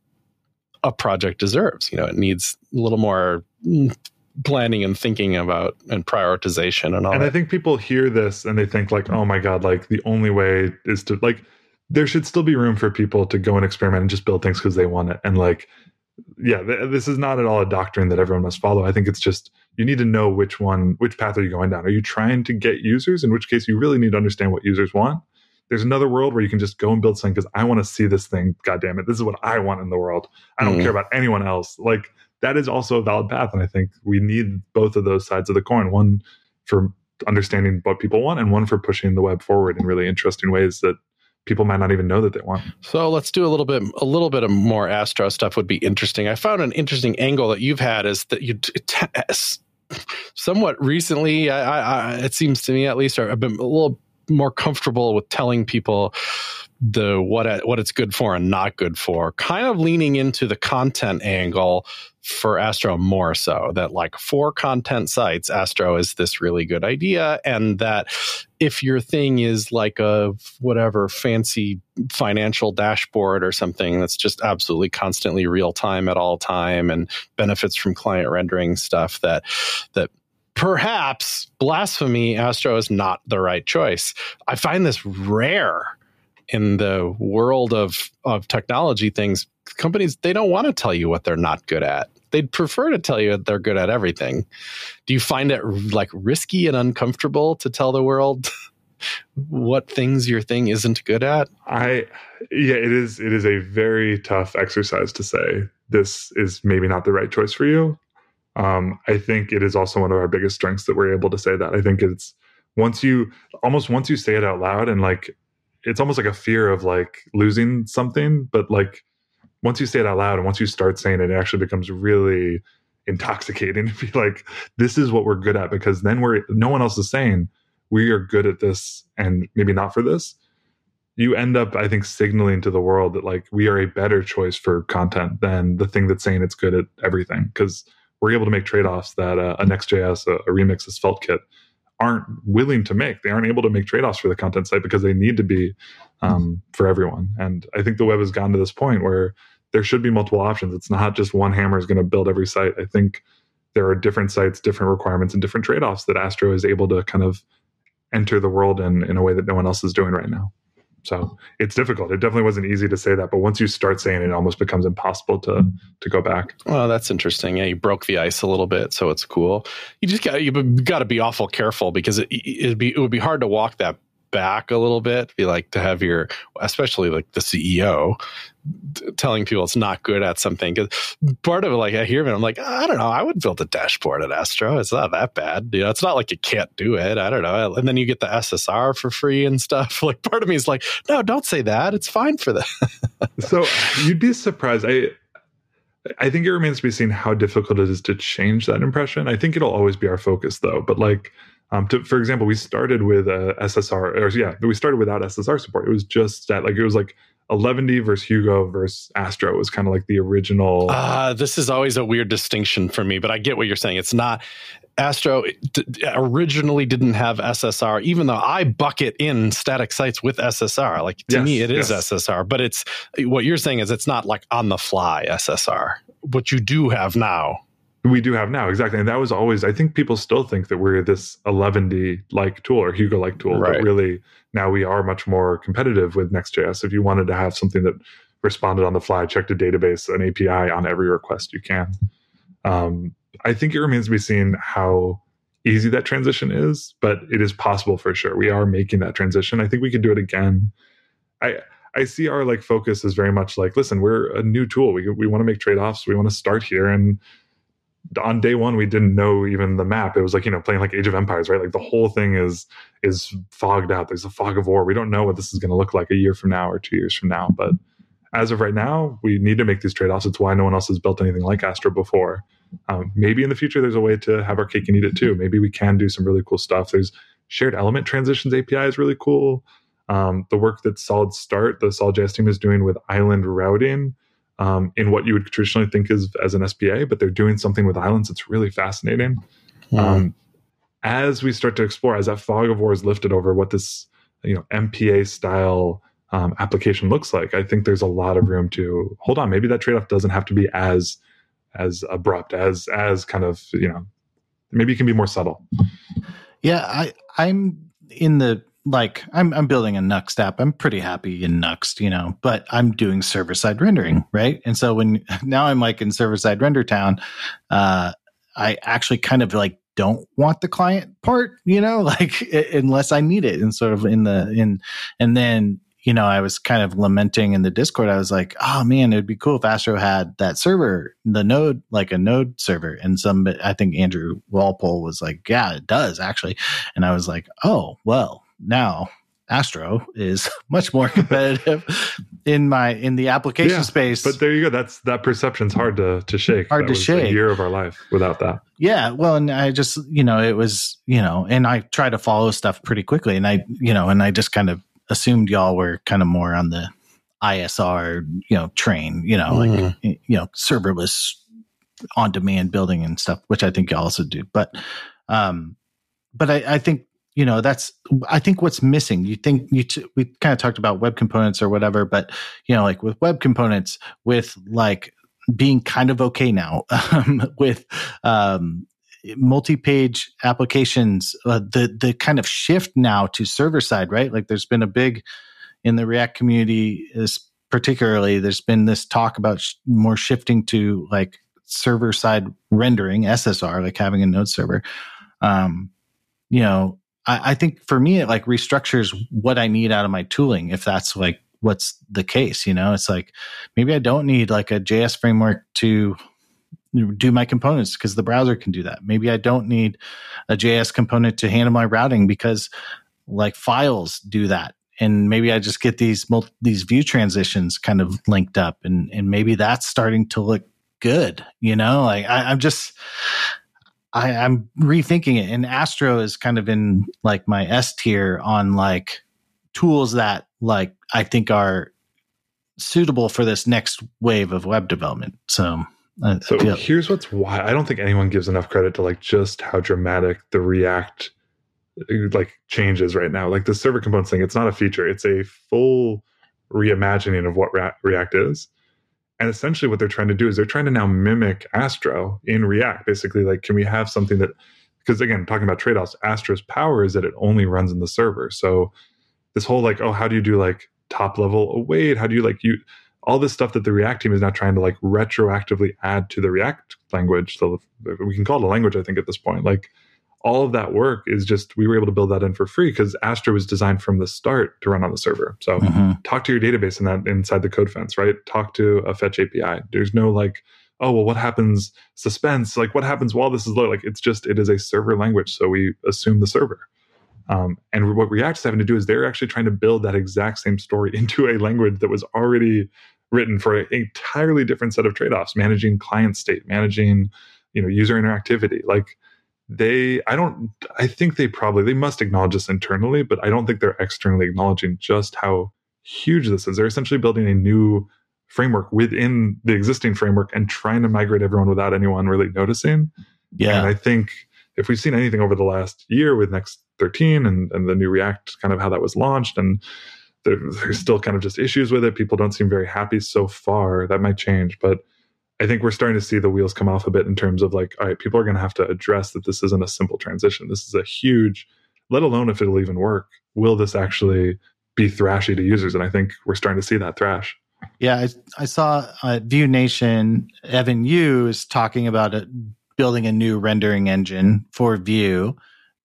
a project deserves. You know, it needs a little more mm, planning and thinking about and prioritization and all and that. I think people hear this and they think like, oh my god, like the only way is to like. There should still be room for people to go and experiment and just build things because they want it. And like, yeah, th- this is not at all a doctrine that everyone must follow. I think it's just you need to know which one, which path are you going down. Are you trying to get users? In which case, you really need to understand what users want. There's another world where you can just go and build something because I want to see this thing. God damn it, this is what I want in the world. I don't Mhm. care about anyone else. Like that is also a valid path, and I think we need both of those sides of the coin. One for understanding what people want, and one for pushing the web forward in really interesting ways that people might not even know that they want. So let's do a little bit, a little bit of more Astro stuff would be interesting. I found an interesting angle that you've had is that you, t- somewhat recently, I, I, it seems to me at least, I've been a little more comfortable with telling people the what what it's good for and not good for. Kind of leaning into the content angle for Astro more so that like for content sites, Astro is this really good idea, and that if your thing is like a whatever fancy financial dashboard or something that's just absolutely constantly real time at all time and benefits from client rendering stuff that that perhaps blasphemy astro is not the right choice. I find this rare in the world of of technology things. Companies they don't want to tell you what they're not good at they'd prefer to tell you that they're good at everything do you find it like risky and uncomfortable to tell the world what things your thing isn't good at I yeah, it is it is a very tough exercise to say this is maybe not the right choice for you. Um, I think it is also one of our biggest strengths that we're able to say that. I think it's once you almost once you say it out loud and like it's almost like a fear of like losing something, but like once you say it out loud and once you start saying it, it actually becomes really intoxicating to be like, this is what we're good at because then we're no one else is saying we are good at this and maybe not for this. You end up i think signaling to the world that like we are a better choice for content than the thing that's saying it's good at everything because we're able to make trade-offs that uh, a next.js a, a remix a SvelteKit aren't willing to make. They aren't able to make trade-offs for the content site because they need to be um, for everyone. And i think the web has gotten to this point where there should be multiple options it's not just one hammer is going to build every site i think there are different sites different requirements and different trade-offs that astro is able to kind of enter the world in in a way that no one else is doing right now so it's difficult. It definitely wasn't easy to say that, but once you start saying it, it almost becomes impossible to to go back. Well, that's interesting. Yeah, you broke the ice a little bit, so it's cool. You just got you got to be awful careful because it it'd be it would be hard to walk that back a little bit. Be like to have your, especially like the CEO, telling people it's not good at something. Because part of it, like I hear it, I'm like, I don't know. I would build a dashboard at Astro. It's not that bad. You know, it's not like you can't do it. I don't know. And then you get the SSR for free and stuff. Like part of me is like, no, don't say that. It's fine for that. so you'd be surprised. I I think it remains to be seen how difficult it is to change that impression. I think it'll always be our focus, though. But like, um, to, for example, we started with uh, SSR, or yeah, we started without SSR support. It was just that, like, it was like Eleventy versus Hugo versus Astro was kind of like the original. Uh, this is always a weird distinction for me, but I get what you're saying. It's not Astro d- originally didn't have SSR, even though I bucket in static sites with SSR. Like to Yes, me, it is yes. SSR, but it's what you're saying is it's not like on the fly SSR. What you do have now. We do have now exactly and that was always i think people still think that we're this Eleventy like tool or hugo like tool Right. but really now we are much more competitive with nextjs if you wanted to have something that responded on the fly checked a database an api on every request you can um, i think it remains to be seen how easy that transition is, but it is possible for sure. We are making that transition. I think we could do it again. I I see our like focus is very much like, listen, we're a new tool. We we want to make trade offs. We want to start here. And on day one, we didn't know even the map. It was like you know playing like Age of Empires, right? Like the whole thing is is fogged out. There's a fog of war. We don't know what this is going to look like a year from now or two years from now. But as of right now, we need to make these trade offs. It's why no one else has built anything like Astro before. Um, maybe in the future, there's a way to have our cake and eat it too. Maybe we can do some really cool stuff. There's shared element transitions API is really cool. Um, the work that SolidStart, the Solid.js team, is doing with island routing um, in what you would traditionally think is as an SPA, but they're doing something with islands that's really fascinating. Mm. as we start to explore, as that fog of war is lifted over what this you know MPA style um, application looks like, I think there's a lot of room to hold on. Maybe that trade off doesn't have to be as as abrupt as as kind of you know maybe it can be more subtle. Yeah, I I'm in the like I'm I'm building a Nuxt app. I'm pretty happy in Nuxt, you know, but I'm doing server side rendering, right? And so when now I'm like in server side render town, uh, I actually kind of like don't want the client part, you know, like unless I need it, and sort of in the in, and then you know, I was kind of lamenting in the Discord. I was like, oh man, it'd be cool if Astro had that server, the node, like a node server. And some, I think Andrew Walpole was like, yeah, it does actually. And I was like, oh, well, now Astro is much more competitive in my in the application yeah, space. But there you go. That's that perception's hard to to shake. Hard that to shake. A year of our life without that. Yeah. Well, and I just you know it was you know, and I try to follow stuff pretty quickly, and I you know, and I just kind of assumed y'all were kind of more on the ISR, you know, train, you know, mm. like you know, serverless on demand building and stuff, which I think you also do. But um but I, I think you know that's i think what's missing you think you t- we kind of talked about web components or whatever but you know like with web components with like being kind of okay now um, with um, multi-page applications uh, the the kind of shift now to server side right? Like there's been a big in the react community is particularly there's been this talk about sh- more shifting to like server side rendering ssr like having a node server. Um you know I, I think for me it like restructures what i need out of my tooling if that's like what's the case you know it's like maybe i don't need like a js framework to do my components because the browser can do that. Maybe I don't need a JS component to handle my routing because like files do that. And maybe I just get these these view transitions kind of linked up and, and maybe that's starting to look good. You know, like I, I'm just, I, I'm rethinking it. And Astro is kind of in like my S tier on like tools that like I think are suitable for this next wave of web development. So so here's what's why I don't think anyone gives enough credit to like just how dramatic the React like changes right now. Like the server components thing, it's not a feature; it's a full reimagining of what React is. And essentially, what they're trying to do is they're trying to now mimic Astro in React. Basically, like, can we have something that? Because again, talking about trade offs, Astro's power is that it only runs in the server. So this whole like, oh, how do you do like top level await? How do you like you? all this stuff that the React team is now trying to like retroactively add to the React language. So we can call it a language, I think, at this point. Like all of that work is just we were able to build that in for free because Astro was designed from the start to run on the server. So mm-hmm. talk to your database in that inside the code fence, right? Talk to a fetch API. There's no like, oh well, what happens suspense? Like what happens while this is low? Like it's just it is a server language, so we assume the server. Um, and what React is having to do is they're actually trying to build that exact same story into a language that was already written for an entirely different set of trade-offs managing client state managing you know user interactivity like they i don't i think they probably they must acknowledge this internally but i don't think they're externally acknowledging just how huge this is they're essentially building a new framework within the existing framework and trying to migrate everyone without anyone really noticing yeah and i think if we've seen anything over the last year with next 13 and, and the new react kind of how that was launched and there, there's still kind of just issues with it. People don't seem very happy so far. That might change, but I think we're starting to see the wheels come off a bit in terms of like, all right, people are going to have to address that this isn't a simple transition. This is a huge, let alone if it'll even work. Will this actually be thrashy to users? And I think we're starting to see that thrash. Yeah, I, I saw uh, Vue Nation, Evan You is talking about it building a new rendering engine for Vue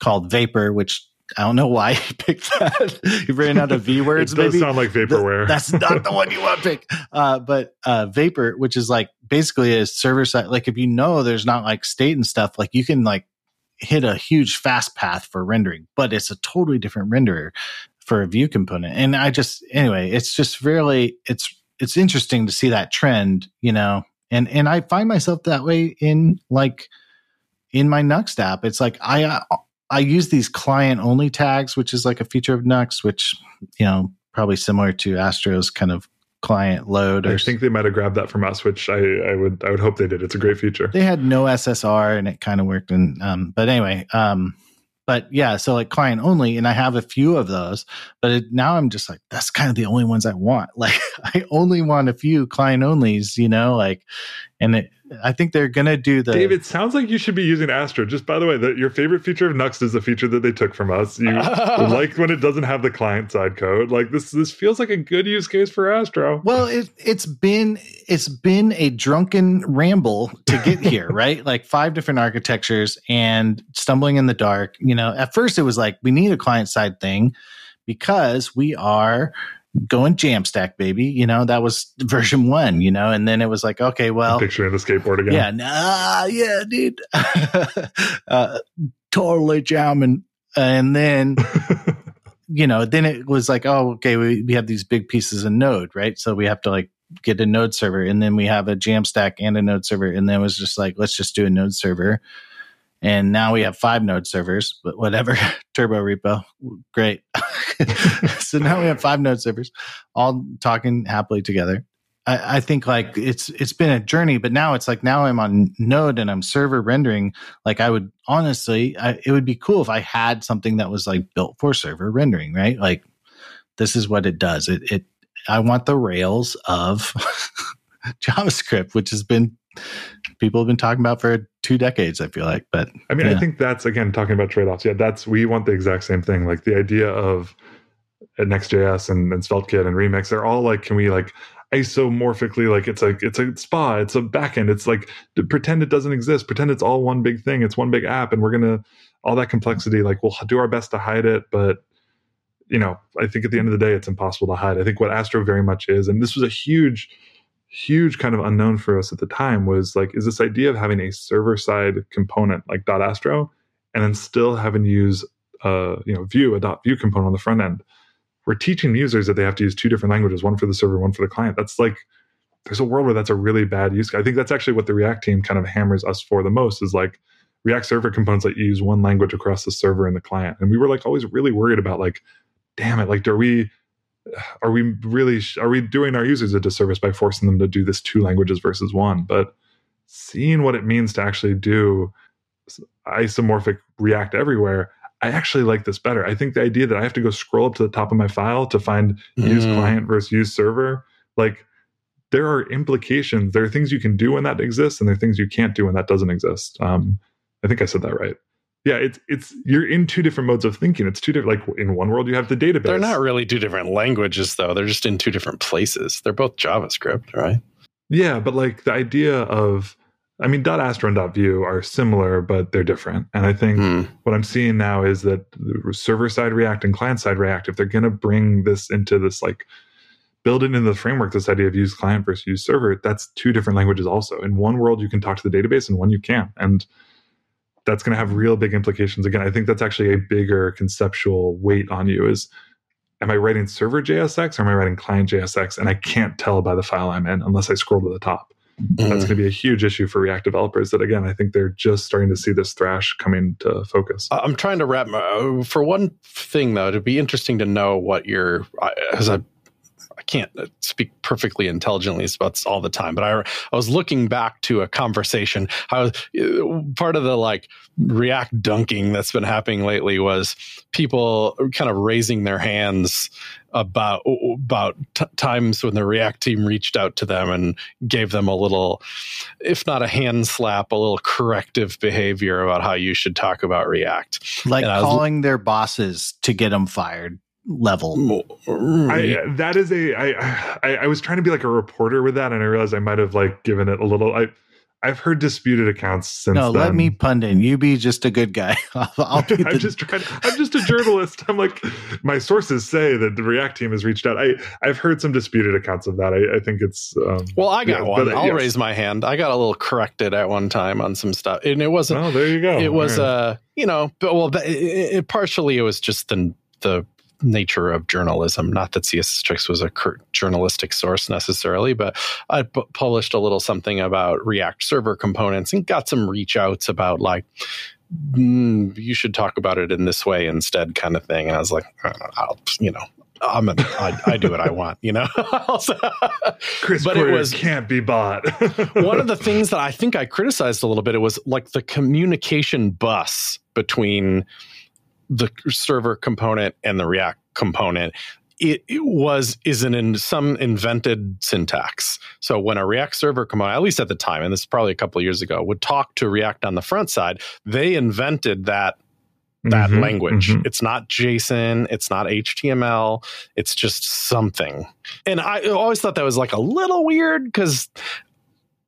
called Vapor, which I don't know why he picked that. he ran out of V words. it does maybe sound like vaporware. that's not the one you want to pick. Uh, but uh, Vapor, which is like basically a server side. Like if you know there's not like state and stuff, like you can like hit a huge fast path for rendering, but it's a totally different renderer for a Vue component. And I just anyway, it's just really it's it's interesting to see that trend, you know. And and I find myself that way in like in my Nuxt app. It's like I uh, I use these client only tags, which is like a feature of Nuxt, which you know probably similar to Astro's kind of client load. I think they might have grabbed that from us, which I, I would I would hope they did. It's a great feature. they had no SSR and it kind of worked. And um, but anyway, um, but yeah, so like client only, and I have a few of those. But it, now I'm just like that's kind of the only ones I want. Like I only want a few client onlys, you know, like, and it, I think they're gonna do the David, sounds like you should be using Astro. Just by the way, that your favorite feature of Nuxt is a feature that they took from us. You like when it doesn't have the client side code. Like this, this feels like a good use case for Astro. Well, it, it's been it's been a drunken ramble to get here, right? Like five different architectures and stumbling in the dark. You know, at first it was like we need a client side thing because we are going Jamstack, baby. You know, that was version one. You know, and then it was like, okay, well, picture Picturing the skateboard again. yeah, nah, yeah, dude, uh, totally jamming. And then you know, then it was like, oh, okay, we, we have these big pieces of node, right? So we have to like get a node server and then we have a Jamstack and a node server. And then it was just like, let's just do a node server. And now we have five node servers, but whatever, Turborepo, great. so now we have five node servers all talking happily together. I, think like it's it's been a journey, but now it's like now I'm on Node and I'm server rendering. Like I would honestly, I, it would be cool if I had something that was like built for server rendering, right? Like this is what it does. It it I want the rails of JavaScript, which has been people have been talking about for two decades. I feel like, but I mean, Yeah. I think that's again talking about trade offs. Yeah, that's we want the exact same thing. Like the idea of Next.js and, and SvelteKit and Remix, they're all like, can we like isomorphically like it's like it's a spa, it's a backend. It's like pretend it doesn't exist, pretend it's all one big thing, it's one big app, and we're gonna all that complexity. Like we'll do our best to hide it, but you know, I think at the end of the day, it's impossible to hide. I think what Astro very much is, and this was a huge, huge kind of unknown for us at the time, was like, is this idea of having a server side component like dot .astro, and then still having to use, uh, you know, Vue a .vue component on the front end. We're teaching users that they have to use two different languages, one for the server, one for the client. That's like, there's a world where that's a really bad use. I think that's actually what the React team kind of hammers us for the most is like React server components that use one language across the server and the client. And we were like always really worried about like, damn it, like, do we, are we really, are we doing our users a disservice by forcing them to do this two languages versus one? But seeing what it means to actually do isomorphic React everywhere, I actually like this better. I think the idea that I have to go scroll up to the top of my file to find use Mm. client versus use server, like there are implications. There are things you can do when that exists, and there are things you can't do when that doesn't exist. Um, I think I said that right. Yeah, it's it's you're in two different modes of thinking. It's two different. Like in one world, you have the database. They're not really two different languages, though. They're just in two different places. They're both JavaScript, right? Yeah, but like the idea of, I mean, dot .astro and .vue are similar, but they're different. And I think Hmm. what I'm seeing now is that server side React and client side React, if they're going to bring this into this like build it into the framework, this idea of use client versus use server, that's two different languages also. In one world, you can talk to the database, and one you can't, and that's going to have real big implications. Again, I think that's actually a bigger conceptual weight on you. Is am I writing server JSX or am I writing client JSX? And I can't tell by the file I'm in unless I scroll to the top that's Mhm. going to be a huge issue for React developers. That again, I think they're just starting to see this thrash coming to focus. I'm trying to wrap my, uh, for one thing though. It'd be interesting to know what your as I I can't uh, speak perfectly intelligently about this all the time, but I I was looking back to a conversation. How uh, part of the like React dunking that's been happening lately was people kind of raising their hands about about t- times when the React team reached out to them and gave them a little, if not a hand slap, a little corrective behavior about how you should talk about React. like And I was- calling their bosses to get them fired level. I, that is a I, I I was trying to be like a reporter with that, and I realized I might have like given it a little. I I've heard disputed accounts since. No, then. let me pundit. You be just a good guy. I'll, I'll be I'm just trying. I'm just a journalist. I'm like, my sources say that the React team has reached out. I I've heard some disputed accounts of that. I, I think it's. Um, Well, I got yeah, one. but, uh, I'll yes. raise my hand. I got a little corrected at one time on some stuff, and it wasn't. Oh, there you go. it was All right. uh you know but well but it, it, partially it was just the the nature of journalism not that css tricks was a cur- journalistic source necessarily but i published a little something about react server components and got some reach outs about like mm, you should talk about it in this way instead kind of thing and i was like I I'll, you know I'm a, I, I do what I want, you know. Chris but it was- can't be bought. one of the things that I think I criticized a little bit it was like the communication bus between the server component and the React component. It, it was is an in some invented syntax. So when a React server component, at least at the time, and this is probably a couple of years ago, would talk to React on the front side, they invented that that Mhm, language. mhm. It's not JSON, it's not HTML, it's just something. And I always thought that was like a little weird because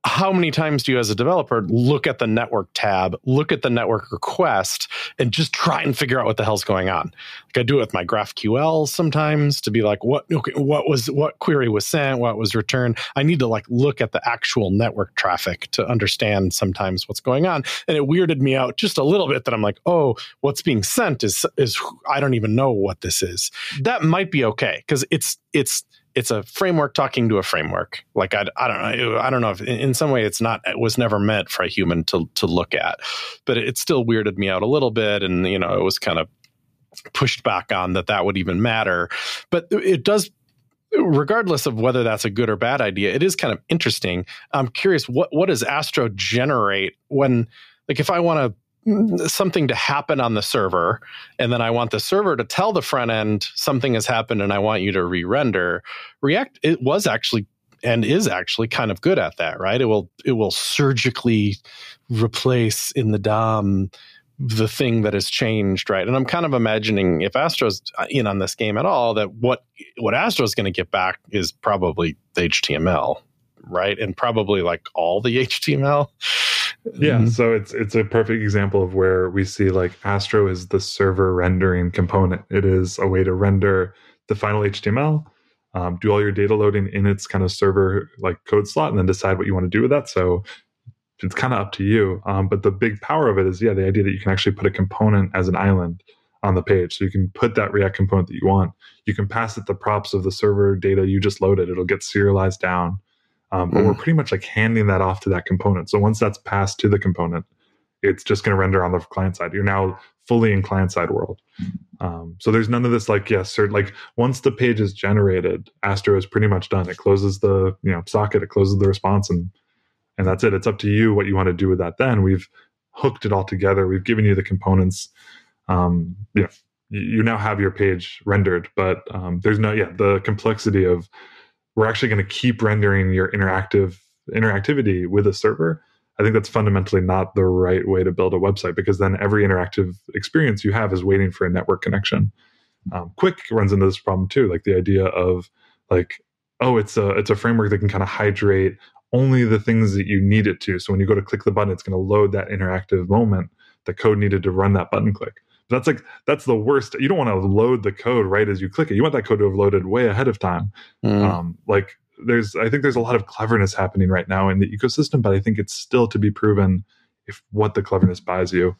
how many times do you as a developer look at the network tab, look at the network request, and just try and figure out what the hell's going on? Like I do it with my GraphQL sometimes to be like, what okay, what was what query was sent, what was returned. I need to like look at the actual network traffic to understand sometimes what's going on. And it weirded me out just a little bit that I'm like, oh, what's being sent is is I don't even know what this is. That might be okay because it's it's it's a framework talking to a framework. Like I, I don't know, I don't know if in, some way it's not it was never meant for a human to to look at, but it, still weirded me out a little bit, and you know it was kind of pushed back on that that would even matter. But it does regardless of whether that's a good or bad idea, it is kind of interesting. I'm curious what what does Astro generate when like if I want to something to happen on the server and then I want the server to tell the front end something has happened and I want you to re-render. React it was actually and is actually kind of good at that, right? It will it will surgically replace in the DOM the thing that has changed, right? And I'm kind of imagining if Astro's uh, in on this game at all, that what what Astro's going to get back is probably HTML, right? And probably like all the HTML. Yeah, Mhm. so it's it's a perfect example of where we see like Astro is the server rendering component. It is a way to render the final HTML, um, do all your data loading in its kind of server like code slot, and then decide what you want to do with that. So it's kind of up to you. Um, but the big power of it is yeah, the idea that you can actually put a component as an island on the page. So you can put that React component that you want. You can pass it the props of the server data you just loaded. It'll get serialized down. Um, but Mm. we're pretty much like handing that off to that component. So once that's passed to the component, it's just going to render on the client side. You're now fully in client side world. Um, so there's none of this like yes, sir. Like once the page is generated, Astro is pretty much done. It closes the you know socket, it closes the response, and and that's it. It's up to you what you want to do with that. Then we've hooked it all together. We've given you the components. Um, you know, you, you now have your page rendered, but um, there's no yeah the complexity of we're actually going to keep rendering your interactive interactivity with a server. I think that's fundamentally not the right way to build a website because then every interactive experience you have is waiting for a network connection. Um, Qwik runs into this problem too, like the idea of like, oh, it's a it's a framework that can kind of hydrate only the things that you need it to. So when you go to click the button, it's going to load that interactive moment the code needed to run that button click. That's like that's the worst. You don't want to load the code right as you click it. You want that code to have loaded way ahead of time. Mm. Um, like there's, I think there's a lot of cleverness happening right now in the ecosystem, but I think it's still to be proven if what the cleverness buys you.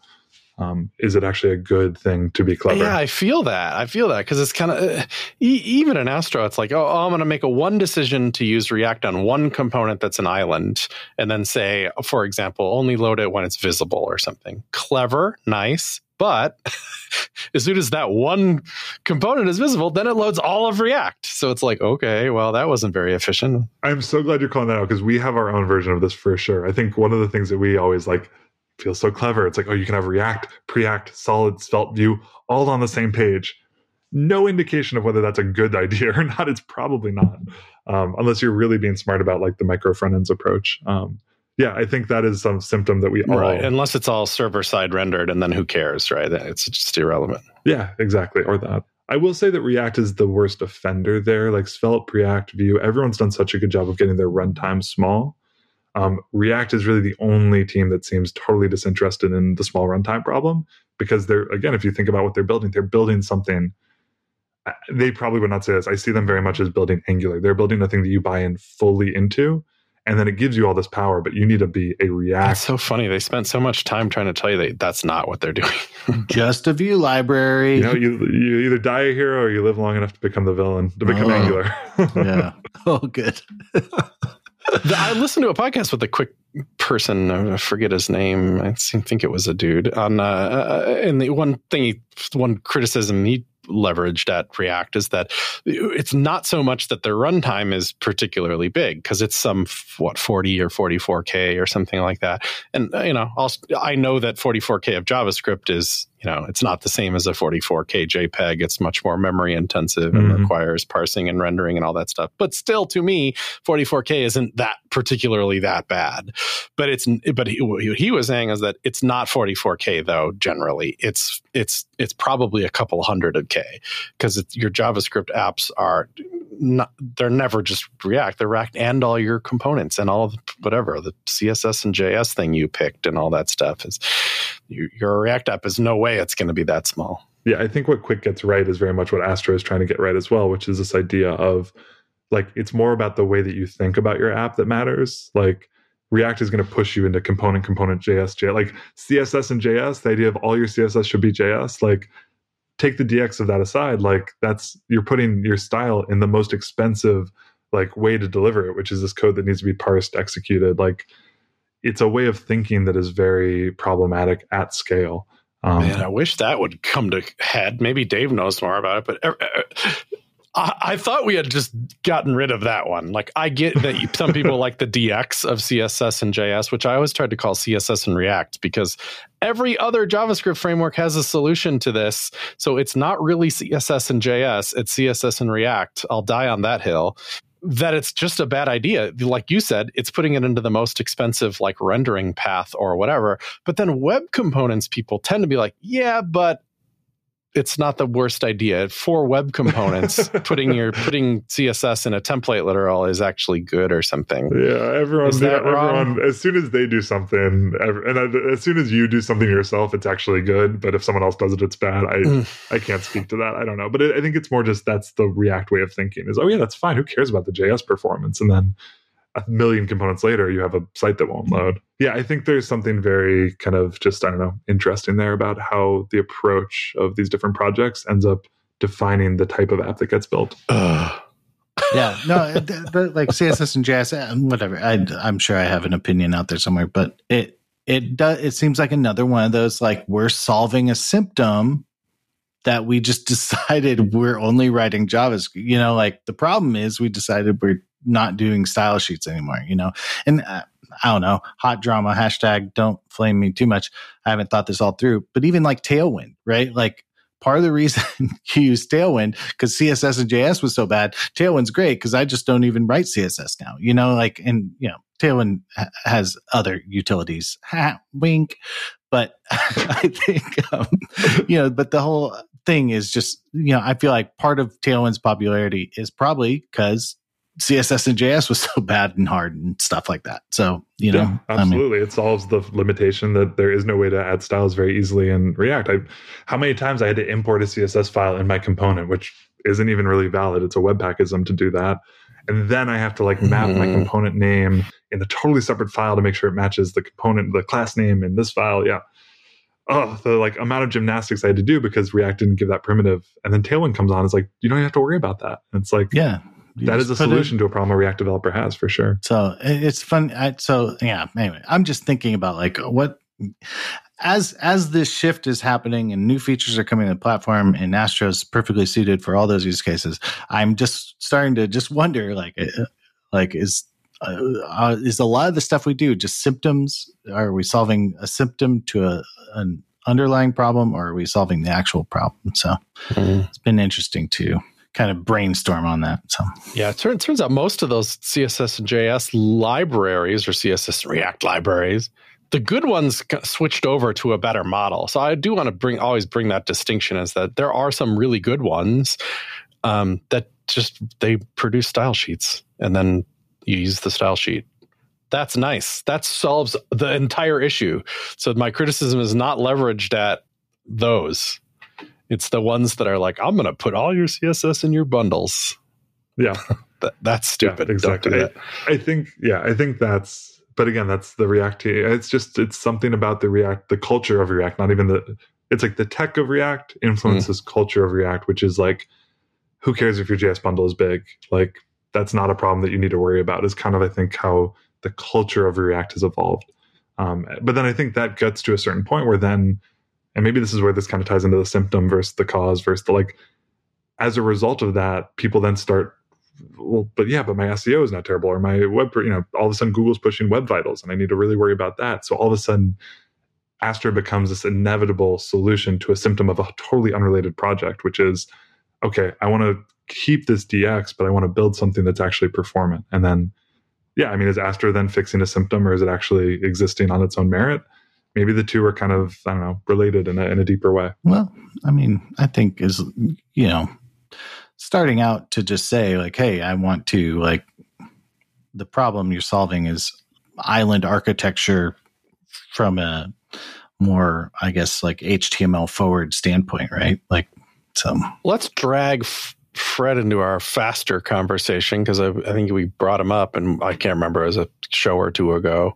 Um, is it actually a good thing to be clever? Yeah, I feel that. I feel that because it's kind of uh, e- even in Astro, it's like, oh, oh I'm going to make a one decision to use React on one component that's an island, and then say, for example, only load it when it's visible or something. Clever, nice, but as soon as that one component is visible, then it loads all of React. So it's like, okay, well, that wasn't very efficient. I'm so glad you're calling that out because we have our own version of this for sure. I think one of the things that we always like feels so clever. It's like, oh, you can have React, Preact, Solid, Svelte Vue all on the same page. No indication of whether that's a good idea or not. It's probably not, um, unless you're really being smart about like the micro front ends approach. Um, yeah, I think that is some symptom that we all. Right. Unless it's all server side rendered, and then who cares, right? It's just irrelevant. Yeah, exactly. Or that. I will say that React is the worst offender there. Like Svelte, Preact, Vue, everyone's done such a good job of getting their runtime small. Um, React is really the only team that seems totally disinterested in the small runtime problem because they're again, if you think about what they're building, they're building something. uh, They probably would not say this. I see them very much as building Angular. They're building a thing that you buy in fully into, and then it gives you all this power. But you need to be a React That's so funny. They spent so much time trying to tell you that that's not what they're doing. Just a view library. you know you you either die a hero or you live long enough to become the villain to become Oh. angular yeah. Oh, good. I listened to a podcast with a Qwik person. I forget his name. I think it was a dude. On uh, uh, and the one thing, he, one criticism he leveraged at React is that it's not so much that their runtime is particularly big because it's some what 40 or 44k or something like that. And uh, you know, I'll, I know that 44k of JavaScript is you know it's not the same as a 44k JPEG. It's much more memory intensive and Mhm. requires parsing and rendering and all that stuff. But still, to me, 44k isn't that particularly that bad. But it's but he, what he was saying is that it's not 44k though. Generally, it's it's it's probably a couple hundred of k because your JavaScript apps are not they're never just React. They're React and all your components and all of whatever the CSS and JS thing you picked and all that stuff is your, React app is no way it's going to be that small. yeah i think what Qwik gets right is very much what astro is trying to get right as well which is this idea of like it's more about the way that you think about your app that matters like react is going to push you into component component js js like css and js the idea of all your css should be js like take the dx of that aside like that's you're putting your style in the most expensive like way to deliver it which is this code that needs to be parsed executed like it's a way of thinking that is very problematic at scale um, Man, I wish that would come to head. Maybe Dave knows more about it, but uh, uh, I, I thought we had just gotten rid of that one. Like, I get that you, some people like the DX of CSS and JS, which I always tried to call CSS and React because every other JavaScript framework has a solution to this. So it's not really CSS and JS, it's CSS and React. I'll die on that hill that it's just a bad idea. Like you said, it's putting it into the most expensive like rendering path or whatever. But then web components people tend to be like, yeah, but it's not the worst idea Four web components. putting your putting CSS in a template literal is actually good or something. Yeah, everyone. Is that yeah, wrong? everyone. As soon as they do something, and as soon as you do something yourself, it's actually good. But if someone else does it, it's bad. I Mm. I can't speak to that. I don't know. But I think it's more just that's the React way of thinking. Is oh yeah, that's fine. Who cares about the JS performance? And then a million components later, you have a site that won't load. Yeah, I think there's something very kind of just I don't know interesting there about how the approach of these different projects ends up defining the type of app that gets built. Ugh. yeah no it- but like css and js eh, whatever I, i'm sure i have an opinion out there somewhere but it it does it seems like another one of those like we're solving a symptom that we just decided we're only writing javascript you know like the problem is we decided we're not doing style sheets anymore you know? And uh, i don't know hot drama hashtag don't flame me too much. I haven't thought this all through but even like tailwind right? Like part of the reason you use tailwind because css and js was so bad tailwind's great because i just don't even write css now you know? Like and you know tailwind ha- has other utilities. Ha, wink. But i think um, you know but the whole thing is just you know i feel like part of tailwind's popularity is probably because css and js was so bad and hard and stuff like that so you know yeah, I mean, absolutely. it solves the limitation that there is no way to add styles very easily in React. I, how many times I had to import a CSS file in my component, which isn't even really valid. It's a webpackism to do that. And then I have to like map my Mhm. component name in a totally separate file to make sure it matches the component, the class name in this file. Yeah. Oh, the like amount of gymnastics I had to do because React didn't give that primitive. And then Tailwind comes on. It's like, you don't even have to worry about that. And it's like, yeah You that is a put it- solution to a problem a React developer has for sure. So it's fun. I, so yeah. Anyway, I'm just thinking about like what as as this shift is happening and new features are coming to the platform and Astro is perfectly suited for all those use cases. I'm just starting to just wonder like uh, like is uh, uh, is a lot of the stuff we do just symptoms? Are we solving a symptom to a an underlying problem, or are we solving the actual problem? So Mm. it's been interesting to kind of brainstorm on that. So Yeah, it turns, turns out most of those CSS and JS libraries or CSS and React libraries, the good ones switched over to a better model. So I do want to bring always bring that distinction is that there are some really good ones um, that just they produce style sheets and then you use the style sheet That's nice. That solves the entire issue. So my criticism is not leveraged at those. It's the ones that are like, I'm going to put all your CSS in your bundles. Yeah. that, that's stupid. Yeah, exactly. That. I, I, think, yeah, I think that's, but again, that's the React. It's just, it's something about the React, the culture of React, not even the, it's like the tech of React influences mm. culture of React, which is like, who cares if your JS bundle is big? Like, that's not a problem that you need to worry about, is kind of, I think, how the culture of React has evolved. Um, but then I think that gets to a certain point where then, and maybe this is where this kind of ties into the symptom versus the cause versus the like, as a result of that, people then start, well, but yeah, but my SEO is not terrible, or my web, you know, all of a sudden Google's pushing web vitals, and I need to really worry about that. So all of a sudden, Astro becomes this inevitable solution to a symptom of a totally unrelated project, which is, okay, I want to keep this DX, but I want to build something that's actually performant. And then, yeah, I mean, is Astro then fixing a symptom or is it actually existing on its own merit? Maybe the two are kind of, I don't know, related in a, in a deeper way. Well, I mean, I think is, you know, starting out to just say, like, hey, I want to, like, the problem you're solving is island architecture from a more, I guess, like HTML forward standpoint, right? Like, so let's drag Fred into our faster conversation because I, I, think we brought him up, and I can't remember as a show or two ago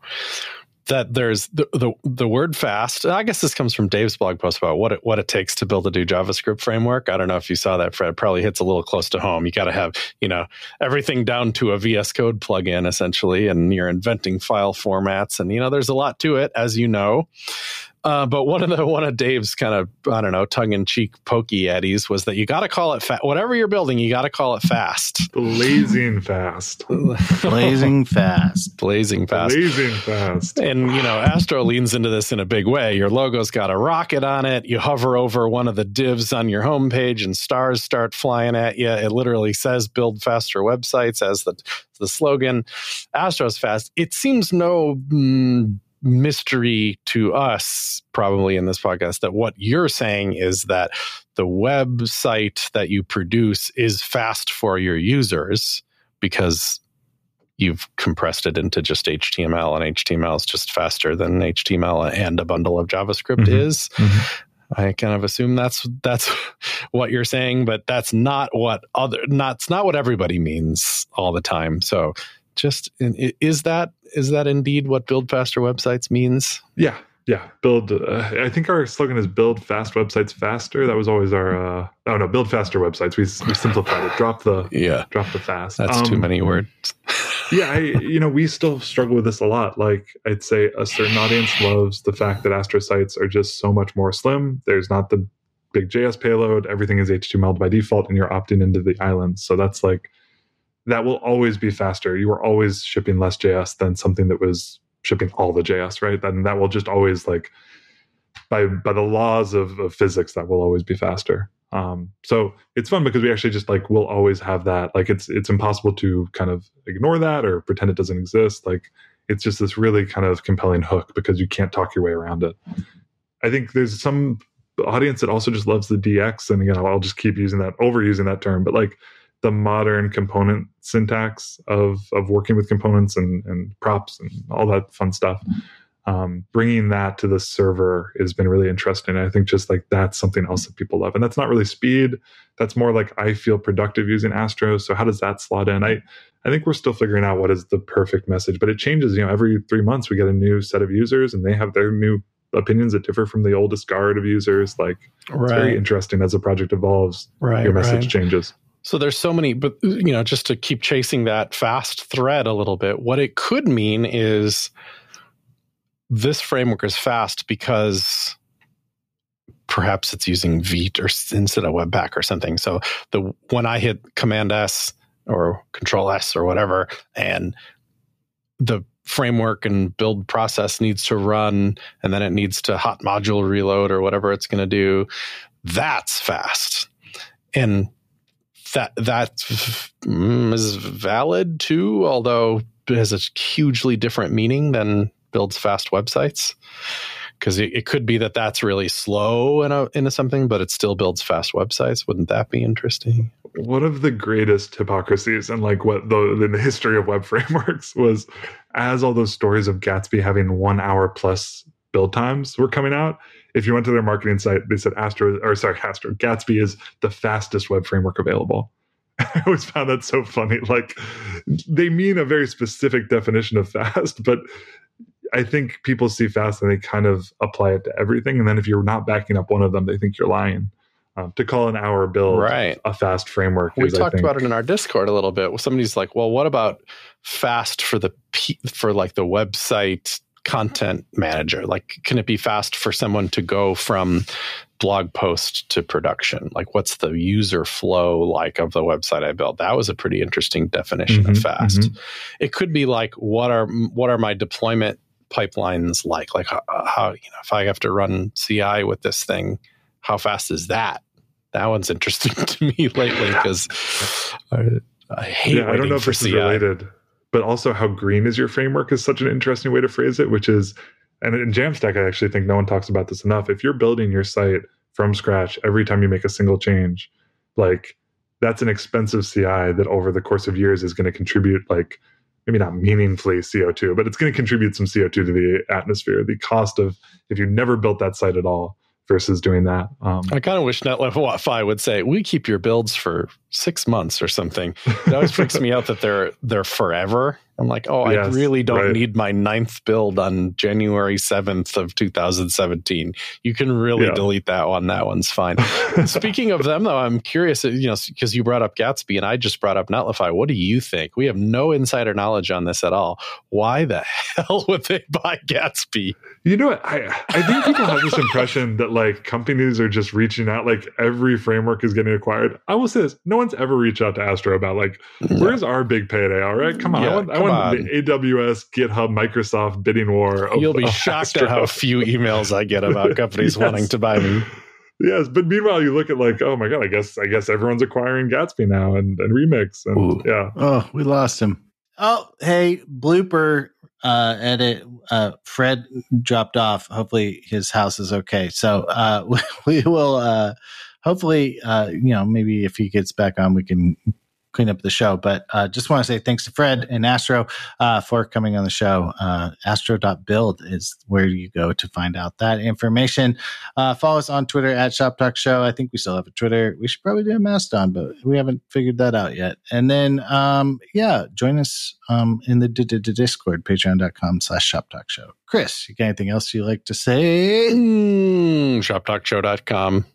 that there's the, the, the word fast. I guess this comes from Dave's blog post about what it, what it takes to build a new JavaScript framework. I don't know if you saw that, Fred. Probably hits a little close to home. You got to have you know everything down to a VS Code plugin essentially, and you're inventing file formats, and you know there's a lot to it, as you know. Uh, but one of the one of Dave's kind of I don't know tongue in cheek pokey eddies was that you got to call it fast. Whatever you're building, you got to call it fast. Blazing fast. Blazing fast. Blazing fast. Blazing fast. And you know, Astro leans into this in a big way. Your logo's got a rocket on it. You hover over one of the divs on your homepage, and stars start flying at you. It literally says "Build faster websites" as the the slogan. Astro's fast. It seems no. Mm, mystery to us, probably in this podcast, that what you're saying is that the website that you produce is fast for your users because you've compressed it into just HTML, and HTML is just faster than HTML and a bundle of JavaScript mm-hmm. is. Mm-hmm. I kind of assume that's that's what you're saying, but that's not what other not not what everybody means all the time. So just is that is that indeed what build faster websites means? Yeah, yeah. Build. Uh, I think our slogan is build fast websites faster. That was always our. Uh, oh no, build faster websites. We we simplified it. Drop the yeah. Drop the fast. That's um, too many words. yeah, I, you know, we still struggle with this a lot. Like I'd say, a certain audience loves the fact that Astro sites are just so much more slim. There's not the big JS payload. Everything is HTML by default, and you're opting into the islands. So that's like that will always be faster. You are always shipping less JS than something that was shipping all the JS, right? Then that will just always like by by the laws of, of physics that will always be faster. Um, so it's fun because we actually just like will always have that. Like it's it's impossible to kind of ignore that or pretend it doesn't exist. Like it's just this really kind of compelling hook because you can't talk your way around it. I think there's some audience that also just loves the DX, and again, I'll just keep using that, overusing that term, but like the modern component syntax of of working with components and, and props and all that fun stuff. Um, bringing that to the server has been really interesting. I think just like that's something else that people love, and that's not really speed. That's more like I feel productive using Astro. So how does that slot in? I I think we're still figuring out what is the perfect message, but it changes. You know, every three months we get a new set of users, and they have their new opinions that differ from the oldest guard of users. Like right. it's very interesting as the project evolves. Right, your message right. changes. So there's so many, but you know, just to keep chasing that fast thread a little bit, what it could mean is this framework is fast because perhaps it's using Vite or instead of Webpack or something. So the when I hit Command S or Control S or whatever, and the framework and build process needs to run, and then it needs to hot module reload or whatever it's going to do, that's fast. And that that mm, valid too, although it has a hugely different meaning than builds fast websites. because it, it, could be that that's really slow in a, into something, but it still builds fast websites. Wouldn't that be interesting? One of the greatest hypocrisies and like what the in the history of web frameworks was as all those stories of Gatsby having one hour plus build times were coming out. If you went to their marketing site, they said Astro or sorry, Astro Gatsby is the fastest web framework available. I always found that so funny. Like they mean a very specific definition of fast, but I think people see fast and they kind of apply it to everything. And then if you're not backing up one of them, they think you're lying. Um, to call an hour build right. a fast framework. We is, talked about it in our Discord a little bit. Somebody's like, "Well, what about fast for the for like the website content manager? Like, can it be fast for someone to go from blog post to production? Like, what's the user flow like of the website I built? That was a pretty interesting definition mm-hmm, of fast. Mm-hmm. It could be like, what are what are my deployment pipelines like? Like how, how, you know if I have to run CI with this thing, how fast is that? That one's interesting to me lately because I, I, hate. Yeah, I don't know if this CI. is related, but also how green is your framework is such an interesting way to phrase it. Which is, and in Jamstack, I actually think no one talks about this enough. If you're building your site from scratch every time you make a single change, like that's an expensive CI that over the course of years is going to contribute like maybe not meaningfully CO2, but it's going to contribute some CO2 to the atmosphere. The cost of if you never built that site at all versus doing that. Um, I kind of wish Netlify would say we keep your builds for six months or something. It always freaks me out that they're they're forever. I'm like, oh, yes, I really don't right. need my ninth build on January 7th of 2017. You can really yeah. delete that one. That one's fine. Speaking of them, though, I'm curious, you know, because you brought up Gatsby and I just brought up Netlify. What do you think? We have no insider knowledge on this at all. Why the hell would they buy Gatsby? You know what? I, I think people have this impression that like companies are just reaching out, like every framework is getting acquired. I will say this no one's ever reached out to Astro about like, where's our big payday? All right, come on. Yeah, I want, I want the AWS, GitHub, Microsoft bidding war. You'll be shocked Astro. at how few emails I get about companies yes. wanting to buy me. Yes, but meanwhile, you look at like, oh my god, I guess I guess everyone's acquiring Gatsby now and, and Remix, and Ooh. yeah. Oh, we lost him. Oh, hey, blooper uh, edit. Uh, Fred dropped off. Hopefully, his house is okay. So uh, we, we will. Uh, hopefully, uh, you know, maybe if he gets back on, we can clean up the show. But uh, just want to say thanks to Fred and Astro uh, for coming on the show. Uh, astro.build is where you go to find out that information. Uh, follow us on Twitter at Shop Talk Show. I think we still have a Twitter. We should probably do a Mastodon, but we haven't figured that out yet. And then, um, yeah, join us um, in the Discord, patreon.com slash Shop Talk Show. Chris, you got anything else you like to say? Mm, ShopTalkShow.com